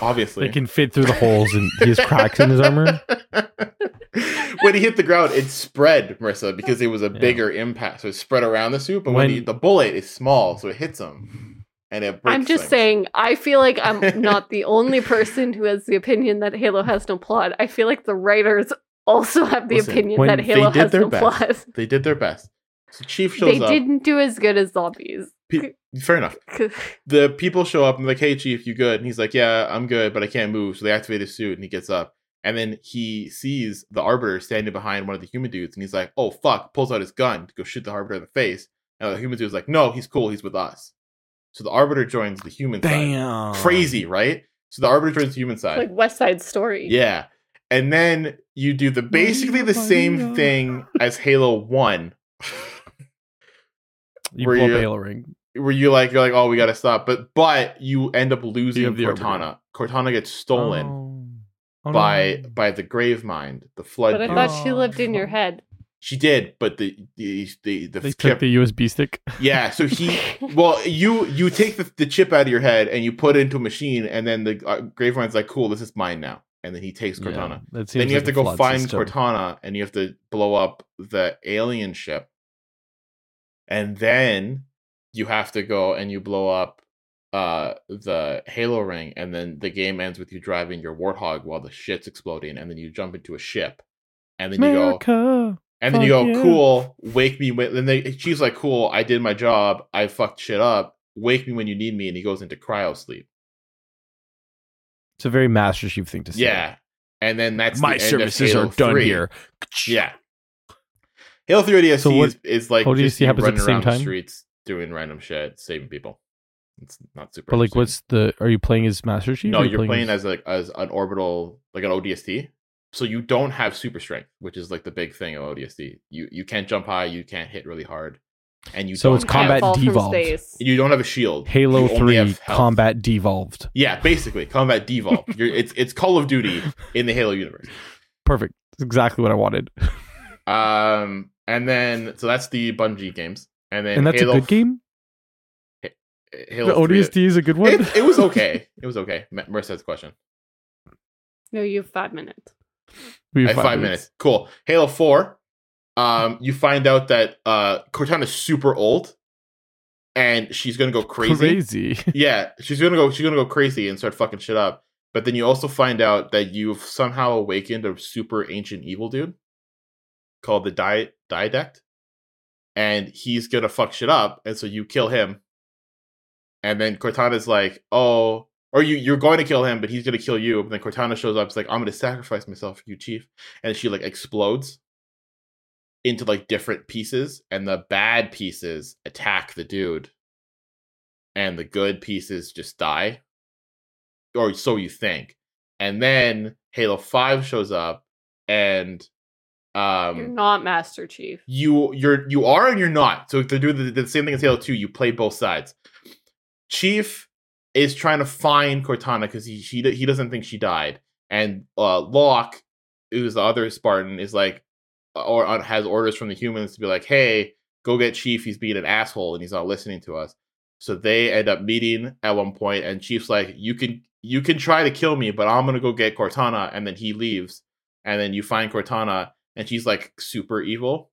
Speaker 2: Obviously.
Speaker 3: it can fit through the holes, and he has cracks in his armor.
Speaker 2: when he hit the ground, it spread, Marissa, because it was a
Speaker 3: Yeah.
Speaker 2: bigger impact. So it spread around the suit, but when,
Speaker 3: When-
Speaker 2: he, the bullet is small, so it hits him. And it breaks
Speaker 1: I'm just
Speaker 2: things.
Speaker 1: saying, I feel like I'm not the only person who has the opinion that Halo has no plot. I feel like the writers also have the
Speaker 2: Listen,
Speaker 1: opinion
Speaker 3: when
Speaker 1: that
Speaker 3: they
Speaker 1: Halo
Speaker 2: did
Speaker 1: has
Speaker 2: their
Speaker 1: no
Speaker 2: best.
Speaker 1: plot.
Speaker 2: They did their best. So Chief shows
Speaker 1: They
Speaker 2: up.
Speaker 1: didn't do as good as zombies.
Speaker 2: Pe- fair enough. The people show up and they're like, "Hey, Chief, you good?" And he's like, "Yeah, I'm good, but I can't move." So they activate his suit, and he gets up. And then he sees the Arbiter standing behind one of the human dudes, and he's like, "Oh fuck!" Pulls out his gun to go shoot the Arbiter in the face. And the human dude's like, "No, he's cool. He's with us." So the Arbiter joins the human side.
Speaker 3: Damn.
Speaker 2: Crazy, right? So the Arbiter joins the human side.
Speaker 1: like West Side Story.
Speaker 2: Yeah. And then you do the basically the same thing as Halo 1
Speaker 3: You
Speaker 2: Were
Speaker 3: blow up
Speaker 2: you-
Speaker 3: a Halo ring.
Speaker 2: where you like you're like oh we got to stop but but you end up losing
Speaker 3: the
Speaker 2: Cortana. Cortana gets stolen
Speaker 3: Oh. Oh,
Speaker 2: by
Speaker 3: no.
Speaker 2: by the grave mind, the flood.
Speaker 1: But I
Speaker 2: dude.
Speaker 1: thought she
Speaker 3: Oh,
Speaker 1: lived in your head.
Speaker 2: she did, but the the the, the
Speaker 3: they
Speaker 2: chip
Speaker 3: took the USB stick.
Speaker 2: Yeah, so he well, you you take the, the chip out of your head and you put it into a machine, and then the uh, Gravemind's like, "Cool, this is mine now," and then he takes Cortana.
Speaker 3: Yeah,
Speaker 2: then
Speaker 3: seems
Speaker 2: you have to go find
Speaker 3: system.
Speaker 2: Cortana, and you have to blow up the alien ship, and then you have to go and you blow up uh the Halo ring, and then the game ends with you driving your Warthog while the shit's exploding, and then you jump into a ship, and then you go. And then you go,
Speaker 3: Fuck yeah.
Speaker 2: cool, wake me when then they she's like, cool, I did my job, I fucked shit up, wake me when you need me, and he goes into cryo sleep.
Speaker 3: It's a very Master Chief thing to say.
Speaker 2: Yeah. And then that's
Speaker 3: my
Speaker 2: the end
Speaker 3: services
Speaker 2: of Halo
Speaker 3: are done
Speaker 2: 3.
Speaker 3: here.
Speaker 2: Yeah. Halo 3 ODST
Speaker 3: So what-
Speaker 2: is, is like
Speaker 3: ODST
Speaker 2: just you
Speaker 3: happens at
Speaker 2: running
Speaker 3: the same
Speaker 2: around the
Speaker 3: time?
Speaker 2: streets doing random shit, saving people. It's not super
Speaker 3: But like, what's the? Are you playing as Master Chief?
Speaker 2: No,
Speaker 3: or are you
Speaker 2: you're playing as like as an orbital like an ODST. So you don't have super strength, which is like the big thing of ODST. You you can't jump high, you can't hit really hard. and you
Speaker 3: So
Speaker 2: don't
Speaker 3: it's combat
Speaker 1: fall from
Speaker 3: devolved.
Speaker 1: space.
Speaker 2: you don't have a shield.
Speaker 3: Halo
Speaker 2: You
Speaker 3: Three combat devolved.
Speaker 2: Yeah, basically combat devolved. You're, it's it's Call of Duty in the Halo universe.
Speaker 3: Perfect. That's exactly what I wanted.
Speaker 2: Um, and then so that's the Bungie games, and then
Speaker 3: and that's
Speaker 2: Halo,
Speaker 3: a good game.
Speaker 2: Halo
Speaker 3: the
Speaker 2: 3
Speaker 3: is a good one.
Speaker 2: It, it was okay. It was okay. Ma- Marissa has a question.
Speaker 1: No, you have five minutes.
Speaker 3: We have
Speaker 2: have five minutes. Cool. Halo Four. Um, you find out that uh Cortana's super old, and she's gonna go crazy.
Speaker 3: Crazy.
Speaker 2: Yeah, she's gonna go. She's gonna go crazy and start fucking shit up. But then you also find out that you've somehow awakened a super ancient evil dude called the Di Didact, and he's gonna fuck shit up. And so you kill him, and then Cortana's like, "Oh." Or you, you're going to kill him, but he's to kill you. And then Cortana shows up. It's like, I'm to sacrifice myself for you, Chief. And she like explodes into like different pieces. And the bad pieces attack the dude. And the good pieces just die. Or so you think. And then Halo 5 shows up and um
Speaker 1: You're not Master Chief.
Speaker 2: you you're you are and you're not. So if they're doing the, the same thing as Halo 2. You play both sides. Chief is trying to find Cortana because he she, he doesn't think she died, and uh, Locke, who's the other Spartan, is like, or uh, has orders from the humans to be like, "Hey, go get Chief. He's being an asshole and he's not listening to us." So they end up meeting at one point, and Chief's like, "You can you can try to kill me, but I'm gonna go get Cortana," and then he leaves, and then you find Cortana, and she's like super evil,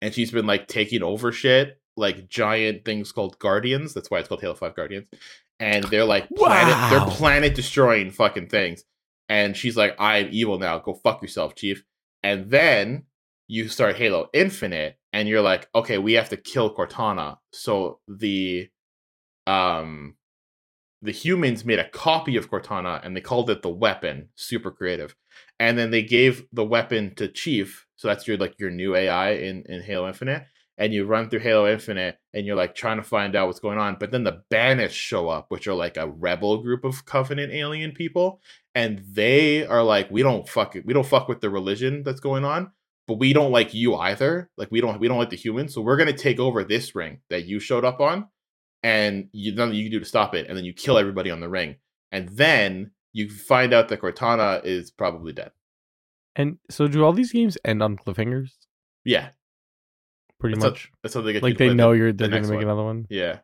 Speaker 2: and she's been like taking over shit, like giant things called Guardians. That's why it's called Halo Five Guardians, and they're like planet,
Speaker 3: Wow.
Speaker 2: they're planet destroying fucking things. And she's like, "I'm evil now. Go fuck yourself, Chief." And then you start Halo Infinite, and you're like, "Okay, we have to kill Cortana." So the um the humans made a copy of Cortana and they called it the weapon. Super creative. And then they gave the weapon to Chief. So that's your like your new AI in, in Halo Infinite. And you run through Halo Infinite and you're like trying to find out what's going on. But then the Banished show up, which are like a rebel group of Covenant alien people. And they are like, we don't fuck it. We don't fuck with the religion that's going on. But we don't like you either. Like we don't we don't like the humans. So we're gonna take over this ring that you showed up on and you nothing you can do to stop it, and then you kill everybody on the ring, and then you find out that Cortana is probably dead.
Speaker 3: And so, do all these games end on cliffhangers?
Speaker 2: Yeah,
Speaker 3: Pretty
Speaker 2: that's how,
Speaker 3: much.
Speaker 2: that's how they get.
Speaker 3: like
Speaker 2: to
Speaker 3: they know
Speaker 2: the-
Speaker 3: you're they're gonna make
Speaker 2: one.
Speaker 3: another one.
Speaker 2: Yeah,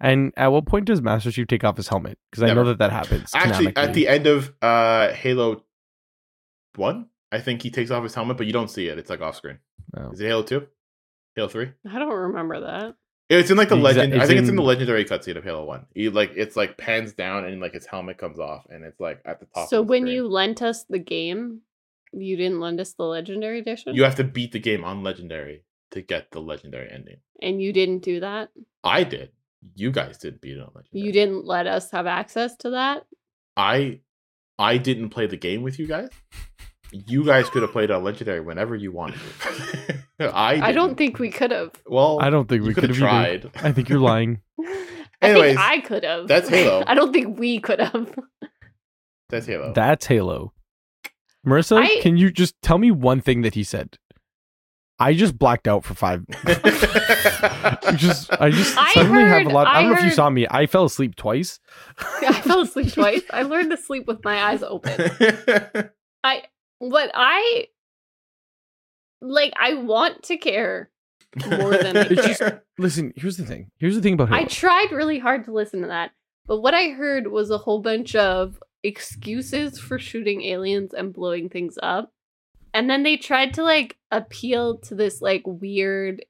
Speaker 3: And at what point does Master Chief take off his helmet? Because I know that that happens.
Speaker 2: actually, at the end of uh Halo One, I think he takes off his helmet, but you don't see it. It's like off screen.
Speaker 3: Oh.
Speaker 2: Is it Halo Two? Halo Three?
Speaker 1: I don't remember that.
Speaker 2: It's in like the
Speaker 3: Exa-
Speaker 2: legend. I
Speaker 3: it's
Speaker 2: think it's in
Speaker 3: in-
Speaker 2: the legendary cutscene of Halo One. He like it's like pans down and like his helmet comes off, and it's like at the top.
Speaker 1: So
Speaker 2: of the
Speaker 1: when
Speaker 2: screen.
Speaker 1: you lent us the game, you didn't lend us the legendary edition?
Speaker 2: you have to beat the game on legendary to get the legendary ending.
Speaker 1: and you didn't do that?
Speaker 2: I did. You guys did beat it on legendary.
Speaker 1: You didn't let us have access to that?
Speaker 2: I I didn't play the game with you guys. You guys could have played a legendary whenever you wanted. to. I
Speaker 1: I don't think we could have.
Speaker 2: Well,
Speaker 3: I don't think we
Speaker 2: could have
Speaker 3: could have either.
Speaker 2: tried.
Speaker 3: I think you're lying.
Speaker 1: I
Speaker 2: Anyways,
Speaker 1: think I could have.
Speaker 2: that's Halo.
Speaker 1: I don't think we could have.
Speaker 2: That's Halo.
Speaker 3: That's Halo. Marissa,
Speaker 1: I-
Speaker 3: can you just tell me one thing that he said? I just blacked out for five. I just, I just
Speaker 1: I
Speaker 3: suddenly have a lot. I,
Speaker 1: I
Speaker 3: don't know if you saw me. I fell asleep twice.
Speaker 1: I fell asleep twice. I learned to sleep with my eyes open. I what I like I want to care more than I
Speaker 3: It's just-
Speaker 1: care.
Speaker 3: Listen, here's the thing. Here's the thing about Halo.
Speaker 1: I tried really hard to listen to that, but what I heard was a whole bunch of excuses for shooting aliens and blowing things up. And then they tried to like appeal to this like weird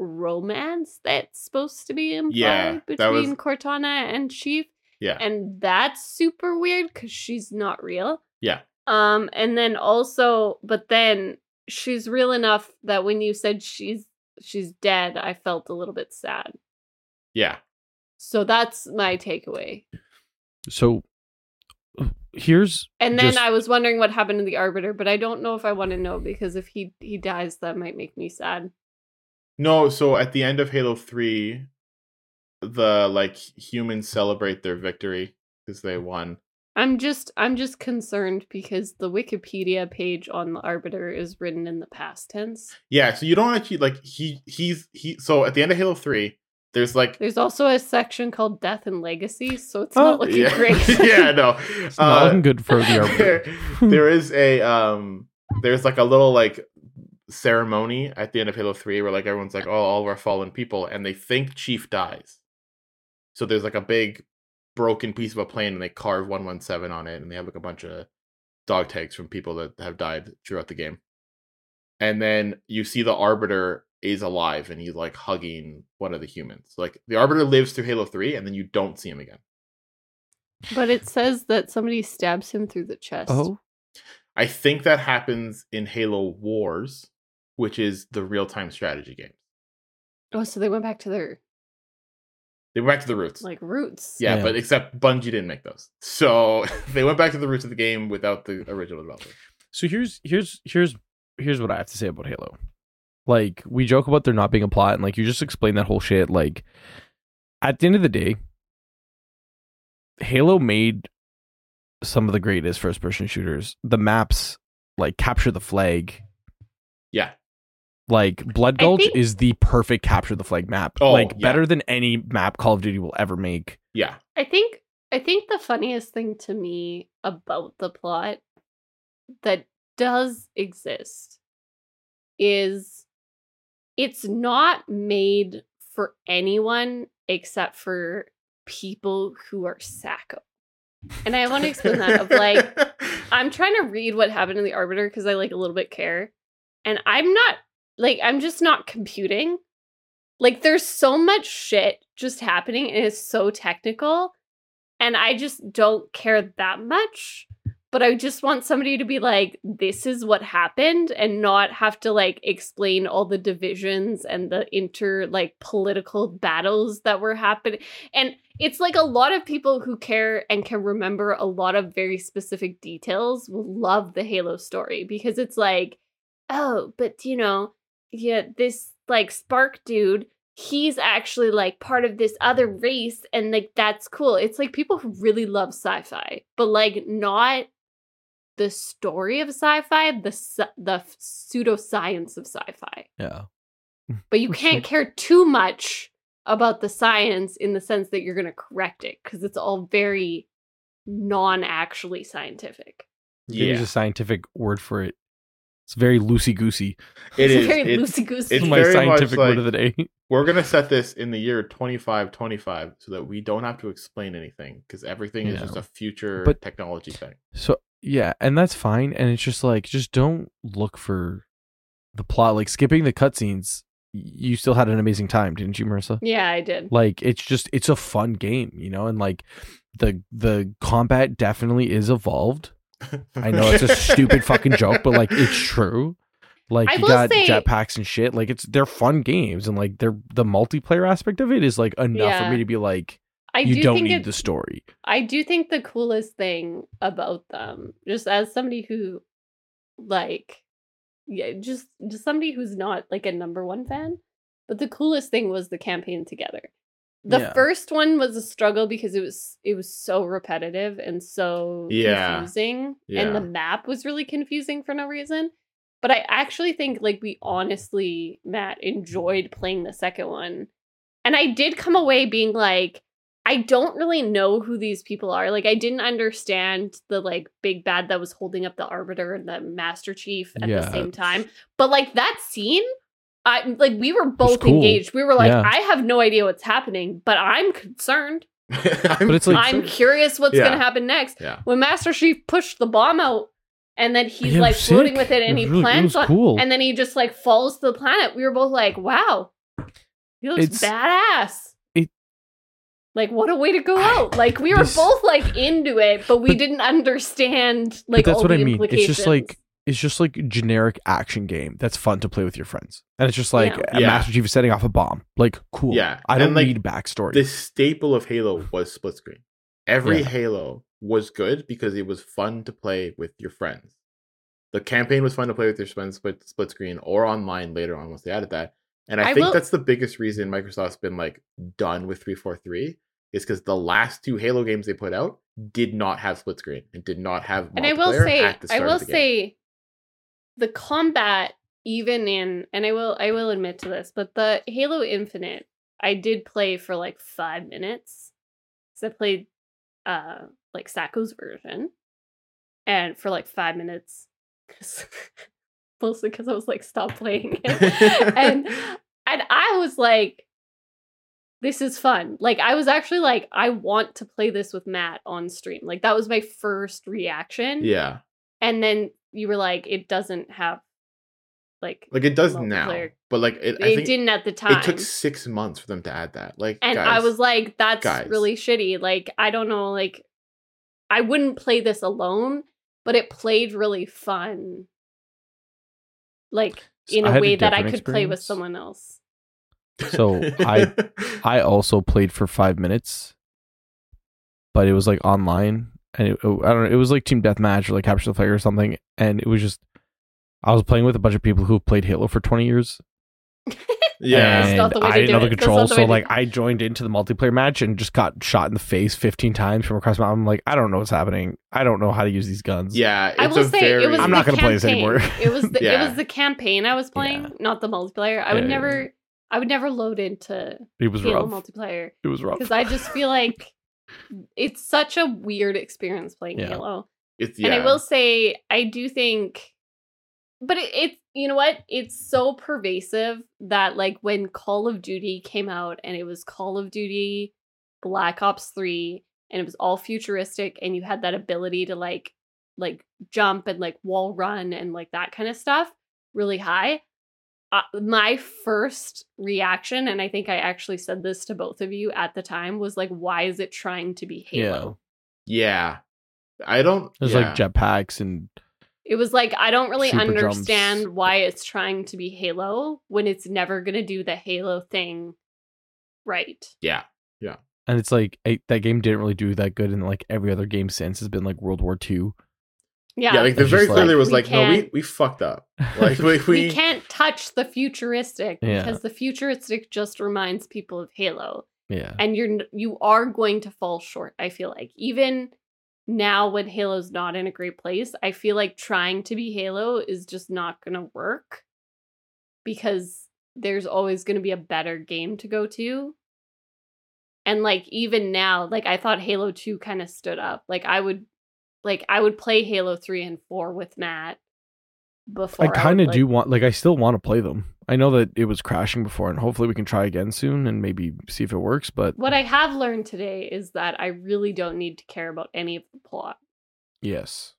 Speaker 1: romance that's supposed to be implied
Speaker 2: Yeah, that was-
Speaker 1: between Cortana and Chief.
Speaker 2: yeah.
Speaker 1: And that's super weird because she's not real.
Speaker 2: Yeah.
Speaker 1: Um, and then also, but then she's real enough that when you said she's she's dead, I felt a little bit sad.
Speaker 2: Yeah.
Speaker 1: So that's my takeaway.
Speaker 3: so here's
Speaker 1: And then
Speaker 3: Just-
Speaker 1: I was wondering what happened to the arbiter, but I don't know if I want to know because if he he dies, that might make me sad.
Speaker 2: No, so at the end of Halo 3, the like humans celebrate their victory because they won.
Speaker 1: I'm just I'm just concerned because the Wikipedia page on the Arbiter is written in the past tense.
Speaker 2: Yeah, so you don't actually like he he's he so at the end of Halo 3, there's like
Speaker 1: There's also a section called Death and Legacy, so it's
Speaker 3: Oh,
Speaker 1: not looking
Speaker 2: yeah,
Speaker 1: great.
Speaker 2: yeah, no.
Speaker 3: It's not
Speaker 2: Uh,
Speaker 3: looking good for the arbiter.
Speaker 2: there, there is a um there's like a little like ceremony at the end of Halo 3 where like everyone's like, oh, all of our fallen people, and they think Chief dies. So there's like a big broken piece of a plane and they carve 117 on it and they have like a bunch of dog tags from people that have died throughout the game. And then you see the Arbiter is alive and he's like hugging one of the humans. Like the Arbiter lives through Halo 3 and then you don't see him again.
Speaker 1: But it says that somebody stabs him through the chest.
Speaker 3: Oh,
Speaker 2: I think that happens in Halo Wars, which is the real time strategy game.
Speaker 1: Oh, so they went back to their
Speaker 2: They went back to the roots.
Speaker 1: like roots.
Speaker 2: yeah,
Speaker 3: Yeah.
Speaker 2: but except Bungie didn't make those. So they went back to the roots of the game without the original developer.
Speaker 3: so here's here's here's here's what I have to say about Halo. Like we joke about there not being a plot, and like you just explained that whole shit. Like at the end of the day, Halo made some of the greatest first person shooters. The maps like capture the flag.
Speaker 2: Yeah.
Speaker 3: Like Blood Gulch
Speaker 1: think-
Speaker 3: is the perfect capture the flag map.
Speaker 2: Oh,
Speaker 3: like
Speaker 2: yeah.
Speaker 3: better than any map Call of Duty will ever make.
Speaker 2: Yeah.
Speaker 1: I think I think the funniest thing to me about the plot that does exist is it's not made for anyone except for people who are sacco. And I want to explain that of like I'm trying to read what happened in the arbiter because I like a little bit care. And I'm not like I'm just not computing. Like there's so much shit just happening and it's so technical. And I just don't care that much. But I just want somebody to be like, this is what happened and not have to like explain all the divisions and the inter like political battles that were happening. And it's like a lot of people who care and can remember a lot of very specific details will love the Halo story because it's like, oh, but you know, yeah, this like Spark dude, he's actually like part of this other race and like that's cool. It's like people who really love sci-fi, but like not the story of sci-fi, the sci- the pseudoscience of sci-fi.
Speaker 3: Yeah.
Speaker 1: But you can't care too much about the science in the sense that you're going to correct it because it's all very non-actually scientific.
Speaker 3: Yeah. Use a scientific word for it. It's very loosey goosey.
Speaker 2: It
Speaker 1: it's
Speaker 2: is.
Speaker 1: very
Speaker 2: It-
Speaker 1: loosey goosey.
Speaker 2: it's
Speaker 3: My
Speaker 2: very much
Speaker 3: scientific word of the day.
Speaker 2: we're gonna set this in the year 2525 so that we don't have to explain anything because everything is
Speaker 3: Yeah.
Speaker 2: just a future
Speaker 3: But-
Speaker 2: technology thing.
Speaker 3: So yeah, and that's fine. And it's just like just don't look for the plot. Like skipping the cutscenes, you still had an amazing time, didn't you, Marissa?
Speaker 1: yeah, I did.
Speaker 3: Like it's just it's a fun game, you know, and like the the combat definitely is evolved. I know it's a stupid fucking joke, but like it's true. Like
Speaker 1: I
Speaker 3: you got
Speaker 1: say-
Speaker 3: jetpacks and shit. Like it's they're fun games, and like they're the multiplayer aspect of it is like enough
Speaker 1: Yeah.
Speaker 3: for me to be like,
Speaker 1: I
Speaker 3: you
Speaker 1: do
Speaker 3: don't
Speaker 1: think
Speaker 3: need
Speaker 1: it,
Speaker 3: the story.
Speaker 1: I do think the coolest thing about them, just as somebody who, like, yeah, just just somebody who's not like a number one fan, but the coolest thing was the campaign together. The
Speaker 3: Yeah.
Speaker 1: first one was a struggle because it was it was so repetitive and so
Speaker 2: Yeah.
Speaker 1: confusing,
Speaker 2: Yeah.
Speaker 1: and the map was really confusing for no reason. But I actually think like we honestly, Matt, enjoyed playing the second one. And I did come away being like, I don't really know who these people are. Like I didn't understand the like big bad that was holding up the arbiter and the master chief at
Speaker 3: Yeah,
Speaker 1: the same time. But like that scene, I like we were both
Speaker 3: cool.
Speaker 1: engaged. We were like,
Speaker 3: Yeah.
Speaker 1: I have no idea what's happening, but I'm concerned.
Speaker 2: but
Speaker 3: it's like-
Speaker 1: I'm curious what's
Speaker 2: Yeah.
Speaker 1: gonna happen next.
Speaker 2: yeah.
Speaker 1: When Master Chief pushed the bomb out and then he's
Speaker 3: Yeah,
Speaker 1: like
Speaker 3: was
Speaker 1: floating
Speaker 3: sick.
Speaker 1: with it and
Speaker 3: It
Speaker 1: he
Speaker 3: was really- it
Speaker 1: plants on
Speaker 3: cool.
Speaker 1: and then he just like falls to the planet. We were both like, wow, he looks
Speaker 3: It's-
Speaker 1: badass.
Speaker 3: it-
Speaker 1: like what a way to go out. Like we were
Speaker 3: This-
Speaker 1: both like into it, but we
Speaker 3: But-
Speaker 1: didn't understand like
Speaker 3: that's
Speaker 1: all
Speaker 3: what
Speaker 1: the
Speaker 3: I mean. It's just like it's just like a generic action game that's fun to play with your friends, and it's just like
Speaker 1: Yeah.
Speaker 3: a
Speaker 2: Yeah.
Speaker 3: Master Chief is setting off a bomb. Like cool.
Speaker 2: Yeah,
Speaker 3: I
Speaker 2: and,
Speaker 3: don't
Speaker 2: like,
Speaker 3: need backstory.
Speaker 2: The staple of Halo was split screen. Every
Speaker 3: Yeah.
Speaker 2: Halo was good because it was fun to play with your friends. The campaign was fun to play with your friends, split split screen or online later on once they added that. And I,
Speaker 1: I
Speaker 2: think
Speaker 1: will-
Speaker 2: that's the biggest reason Microsoft's been like done with 343 is because the last two Halo games they put out did not have split screen and did not have
Speaker 1: and I will
Speaker 2: multiplayer
Speaker 1: say,
Speaker 2: at the
Speaker 1: I
Speaker 2: start
Speaker 1: will
Speaker 2: of the game.
Speaker 1: say, the combat, even in, and I will, I will admit to this, but the Halo Infinite, I did play for like five minutes. So I played, uh, like Sacco's version, and for like five minutes, 'cause- mostly because I was like, stop playing it, and and I was like. This is fun. Like I was actually like, I want to play this with Matt on stream. Like that was my first reaction
Speaker 2: yeah,
Speaker 1: and then you were like it doesn't have like
Speaker 2: like it does now,
Speaker 1: Multiplayer.
Speaker 2: but like it, I
Speaker 1: it
Speaker 2: think
Speaker 1: didn't at the time
Speaker 2: it took six months for them to add that. Like,
Speaker 1: and
Speaker 2: guys,
Speaker 1: i was like that's
Speaker 2: guys.
Speaker 1: really shitty like i don't know like i wouldn't play this alone but it played really fun like in
Speaker 3: I
Speaker 1: a
Speaker 3: had a
Speaker 1: way that i
Speaker 3: different
Speaker 1: could play with someone else
Speaker 3: So, I- I also played for five minutes, but it was like online, and it, I don't know. It was like team deathmatch or like capture the flag or something, and it was just I was playing with a bunch of people who played Halo for twenty years,
Speaker 2: yeah,
Speaker 3: and
Speaker 1: not the way
Speaker 3: I
Speaker 1: to
Speaker 3: didn't know the
Speaker 1: it. That's
Speaker 3: controls,
Speaker 1: the
Speaker 3: so
Speaker 1: to-
Speaker 3: like I joined into the multiplayer match and just got shot in the face fifteen times from across the mountain. I'm like, I don't know what's happening. I don't know how to use these guns.
Speaker 2: yeah. It's
Speaker 1: i will
Speaker 2: a
Speaker 1: say
Speaker 2: very,
Speaker 1: it was
Speaker 3: I'm not gonna play this anymore.
Speaker 1: it was the it was the campaign i was playing
Speaker 3: Yeah.
Speaker 1: not the multiplayer i would
Speaker 3: Yeah, yeah,
Speaker 1: never i would never load into
Speaker 3: it was
Speaker 1: halo
Speaker 3: rough.
Speaker 1: multiplayer
Speaker 3: It was rough.
Speaker 1: because I just feel like it's such a weird experience playing
Speaker 3: Yeah.
Speaker 1: Halo.
Speaker 2: It's yeah.
Speaker 1: And I will say, I do think, but it, it's you know what? It's so pervasive that like when Call of Duty came out and it was Call of Duty Black Ops Three and it was all futuristic and you had that ability to like like jump and like wall run and like that kind of stuff really high. Uh, my first reaction, and I think I actually said this to both of you at the time, was like, "Why is it trying to be Halo?"
Speaker 2: Yeah, I don't.
Speaker 3: There's
Speaker 2: yeah.
Speaker 3: like jetpacks and
Speaker 1: It was like I don't really understand
Speaker 3: jumps.
Speaker 1: why it's trying to be Halo when it's never gonna do the Halo thing right.
Speaker 2: Yeah.
Speaker 3: Yeah, and it's like I, that game didn't really do that good, and like every other game since has been like World War II.
Speaker 1: Yeah,
Speaker 2: yeah. Like they
Speaker 3: It's
Speaker 2: very
Speaker 3: just like,
Speaker 2: clearly was like, no, we we fucked up. Like we
Speaker 1: we,
Speaker 2: we,
Speaker 1: can't touch the futuristic
Speaker 3: Yeah.
Speaker 1: because the futuristic just reminds people of Halo.
Speaker 3: Yeah,
Speaker 1: and you're you are going to fall short i feel like even now when halo's not in a great place i feel like trying to be halo is just not going to work because there's always going to be a better game to go to and like even now like i thought halo 2 kind of stood up like i would like i would play halo 3 and 4 with matt before
Speaker 3: I kind of
Speaker 1: would,
Speaker 3: do want like I still want to play them. I know that it was crashing before, and hopefully we can try again soon and maybe see if it works. But
Speaker 1: what i have learned today is that i really don't need to care about any of the plot
Speaker 3: yes,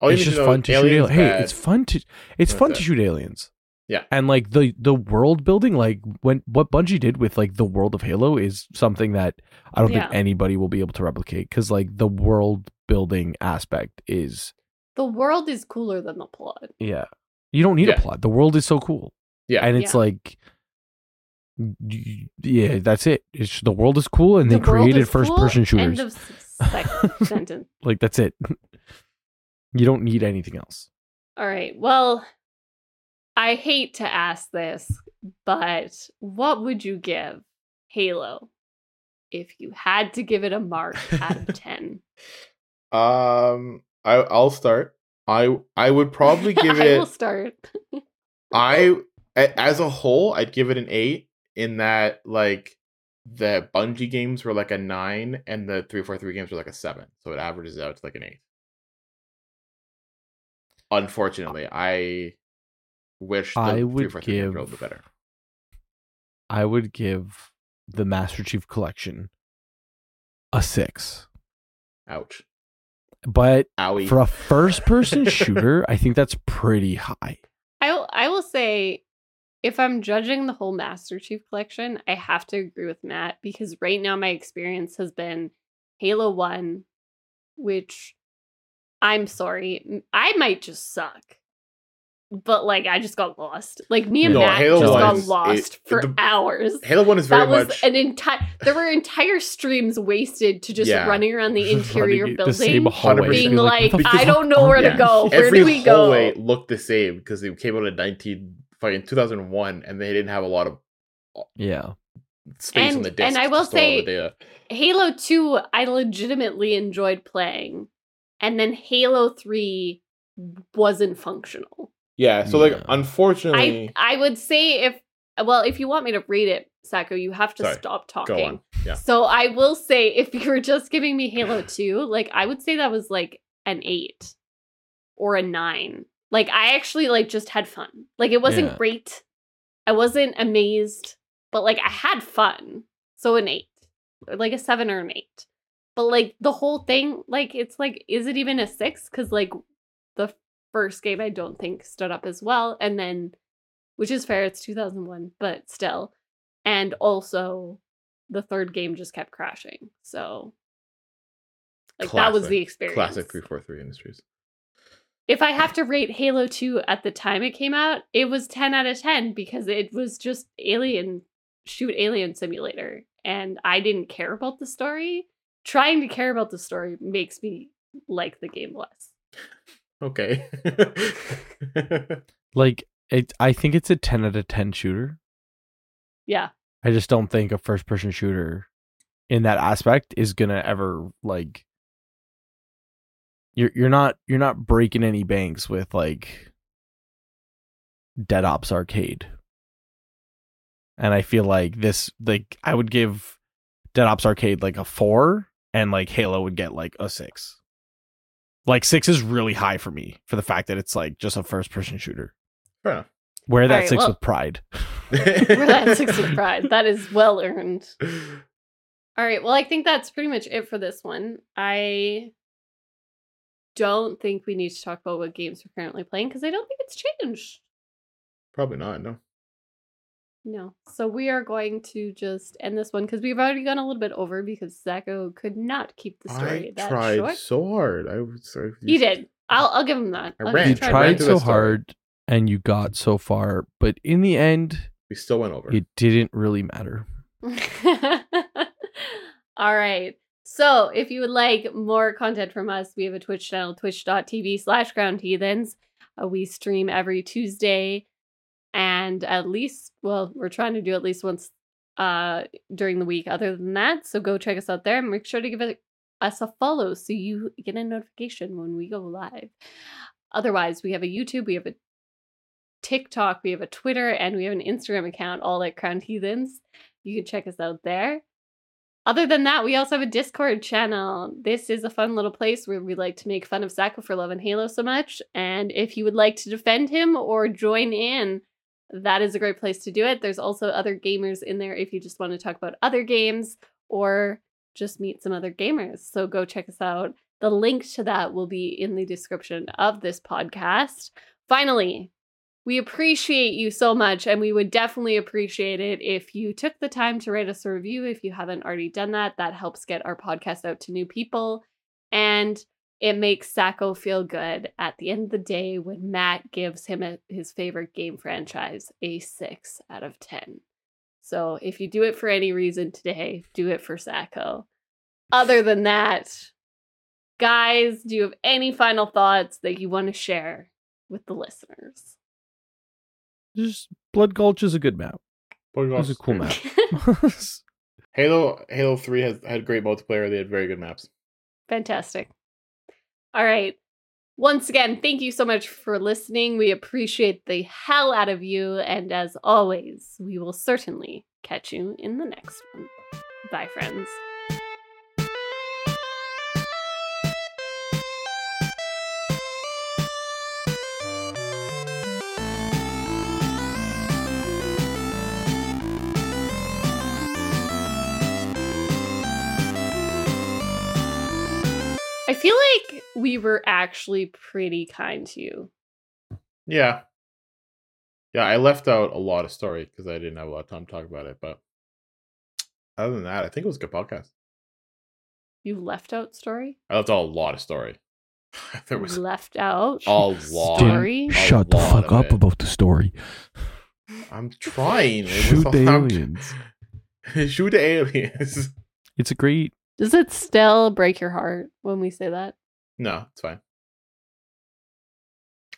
Speaker 2: all
Speaker 3: it's just fun to shoot.
Speaker 2: aliens
Speaker 3: Aliens. Hey, it's fun to it's fun
Speaker 2: it.
Speaker 3: to shoot aliens.
Speaker 2: Yeah.
Speaker 3: and like the the world building, like when what Bungie did with like the world of Halo is something that I don't
Speaker 1: Yeah.
Speaker 3: think anybody will be able to replicate because like the world building aspect is
Speaker 1: the world is cooler than the plot
Speaker 3: yeah. You don't need
Speaker 2: Yeah.
Speaker 3: a plot. The world is so cool.
Speaker 2: Yeah.
Speaker 3: and it's
Speaker 1: Yeah.
Speaker 3: like yeah that's it it's the world is cool and
Speaker 1: The
Speaker 3: they created
Speaker 1: is
Speaker 3: first
Speaker 1: cool,
Speaker 3: person shooters
Speaker 1: End of sentence.
Speaker 3: like that's it you don't need anything else
Speaker 1: All right. Well, I hate to ask this, but what would you give Halo if you had to give it a mark out of 10?
Speaker 2: Um, I I'll start. I I would probably give
Speaker 1: I will
Speaker 2: it.
Speaker 1: start.
Speaker 2: I as a whole, I'd give it an eight. In that, like the Bungie games were like a nine, and the three four three games were like a seven, so it averages out to like an eight. Unfortunately, I wish the
Speaker 3: I
Speaker 2: three
Speaker 3: would
Speaker 2: four three games a
Speaker 3: give-
Speaker 2: little bit better.
Speaker 3: i would give the master chief collection a six
Speaker 2: Ouch.
Speaker 3: But
Speaker 2: Owie.
Speaker 3: for a first person shooter i think that's pretty high
Speaker 1: I will, I will say, if I'm judging the whole Master Chief collection, I have to agree with Matt because right now my experience has been Halo 1, which I'm sorry, I might just suck. But like I just got lost. Like me and
Speaker 3: No,
Speaker 1: Matt
Speaker 2: Halo
Speaker 1: just
Speaker 3: 1
Speaker 1: got lost
Speaker 2: it-
Speaker 1: for
Speaker 2: the-
Speaker 1: hours.
Speaker 2: Halo One is very
Speaker 1: that was
Speaker 2: much.
Speaker 1: an entire there were entire streams wasted to just
Speaker 2: Yeah.
Speaker 1: running around the interior
Speaker 3: Running the
Speaker 1: building
Speaker 3: hallway,
Speaker 2: being
Speaker 1: being like, I don't know where
Speaker 3: we
Speaker 1: to go. Where
Speaker 2: Every
Speaker 1: do we go?
Speaker 2: hallway looked the same because they came out in nineteen fucking two thousand one, and they didn't have a lot of uh,
Speaker 3: yeah
Speaker 2: space on
Speaker 1: And-
Speaker 2: the disk.
Speaker 1: and I will
Speaker 2: store all the
Speaker 1: say- Halo 2, I legitimately enjoyed playing. And then Halo 3 wasn't functional.
Speaker 2: Yeah. So like, unfortunately,
Speaker 1: I I would say if well, if you want me to rate it, Sacco, you have to
Speaker 2: Sorry,
Speaker 1: stop
Speaker 2: go
Speaker 1: talking.
Speaker 2: on. Yeah.
Speaker 1: So I will say if you were just giving me Halo 2, like I would say that was like an 8 or a 9. Like I actually like just had fun. Like it wasn't
Speaker 3: Yeah.
Speaker 1: great. I wasn't amazed, but like I had fun. So an 8. Or like a 7 or an 8. But like the whole thing, like it's like is it even a 6 cuz like the first game I don't think stood up as well and then which is fair it's 2001 but still and also the third game just kept crashing so like that was the experience
Speaker 2: classic three four three industries.
Speaker 1: if i have to rate halo 2 at the time it came out it was 10 out of 10 because it was just alien shoot alien simulator and i didn't care about the story. Trying to care about the story makes me like the game less
Speaker 2: Okay.
Speaker 3: Like it, I think it's a ten out of ten shooter.
Speaker 1: yeah
Speaker 3: I just don't think a first person shooter in that aspect is gonna ever like you're you're not you're not breaking any banks with like Dead Ops Arcade. And I feel like this like I would give Dead Ops Arcade like a four and like Halo would get like a six. Like six is really high for me for the fact that it's like just a first person shooter.
Speaker 2: Fair enough.
Speaker 3: Wear that
Speaker 1: Alright,
Speaker 3: six
Speaker 1: well-
Speaker 3: with pride.
Speaker 1: we're that six with pride that is well earned All right. Well, I think that's pretty much it for this one. I don't think we need to talk about what games we're currently playing because I don't think it's changed.
Speaker 2: Probably not. No.
Speaker 1: No. So we are going to just end this one because we've already gone a little bit over because Sacco could not keep the story
Speaker 2: I
Speaker 1: that
Speaker 2: tried
Speaker 1: short.
Speaker 2: so hard. I was sorry.
Speaker 1: He did. I'll I'll give him that.
Speaker 2: I
Speaker 1: I'll
Speaker 2: ran.
Speaker 3: you
Speaker 1: give him
Speaker 2: I ran
Speaker 3: tried so hard and you got so far, but in the end,
Speaker 2: We still went over.
Speaker 3: it didn't really matter.
Speaker 1: All right. So if you would like more content from us, we have a Twitch channel, twitch.tv slash crowned heathens. Uh, we stream every Tuesday and at least, well, we're trying to do at least once uh during the week other than that. So go check us out there and make sure to give it, us a follow so you get a notification when we go live. Otherwise, we have a YouTube, we have a TikTok, we have a Twitter, and we have an Instagram account, all at Crowned Heathens. You can check us out there. Other than that, we also have a Discord channel. This is a fun little place where we like to make fun of Sacco for loving Halo so much. And if you would like to defend him or join in, that is a great place to do it. There's also other gamers in there if you just want to talk about other games or just meet some other gamers. So go check us out. The link to that will be in the description of this podcast. Finally, we appreciate you so much, and we would definitely appreciate it if you took the time to write us a review. If you haven't already done that, that helps get our podcast out to new people. And it makes Sacco feel good at the end of the day when Matt gives him a, his favorite game franchise a six out of 10. So if you do it for any reason today, do it for Sacco. Other than that, guys, do you have any final thoughts that you want to share with the listeners?
Speaker 3: Just Blood Gulch is a good map.
Speaker 2: Blood
Speaker 3: It was a cool map.
Speaker 2: Halo Halo Three has had great multiplayer. They had very good maps.
Speaker 1: Fantastic. All right. Once again, thank you so much for listening. We appreciate the hell out of you. And as always, we will certainly catch you in the next one. Bye, friends. I feel like we were actually pretty kind to you.
Speaker 2: Yeah. Yeah, I left out a lot of story because I didn't have a lot of time to talk about it. But other than that, I think it was a good podcast.
Speaker 1: You left out story?
Speaker 2: I left out a lot of story. there was
Speaker 1: left out a
Speaker 2: lot.
Speaker 1: story.
Speaker 2: A
Speaker 3: Shut the fuck up
Speaker 2: it.
Speaker 3: about the story.
Speaker 2: I'm trying. It was
Speaker 3: Shoot the
Speaker 2: I'm-
Speaker 3: aliens.
Speaker 2: Shoot the aliens.
Speaker 3: It's a great.
Speaker 1: Does it still break your heart when we say that?
Speaker 2: No, it's fine.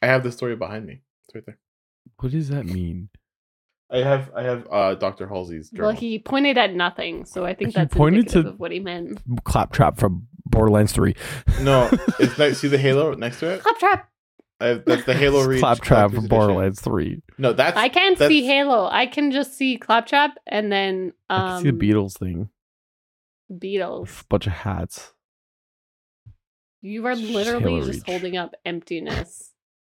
Speaker 2: I have the story behind me. It's right there.
Speaker 3: What does that mean?
Speaker 2: I have I have uh Dr. Halsey's journal.
Speaker 1: Well, he pointed at nothing, so I think
Speaker 3: He
Speaker 1: that's
Speaker 3: pointed to-
Speaker 1: of what he meant.
Speaker 3: Claptrap from Borderlands Three.
Speaker 2: No, it's next. See the Halo next to it.
Speaker 1: Claptrap.
Speaker 2: I have, that's the Halo Reach.
Speaker 3: Claptrap from Borderlands Three.
Speaker 2: No, that's
Speaker 1: I can't
Speaker 2: that's-
Speaker 1: see Halo. I can just see Claptrap and then um,
Speaker 3: I can see the Beatles thing.
Speaker 1: Beatles.
Speaker 3: Bunch of hats.
Speaker 1: You are literally just holding up emptiness.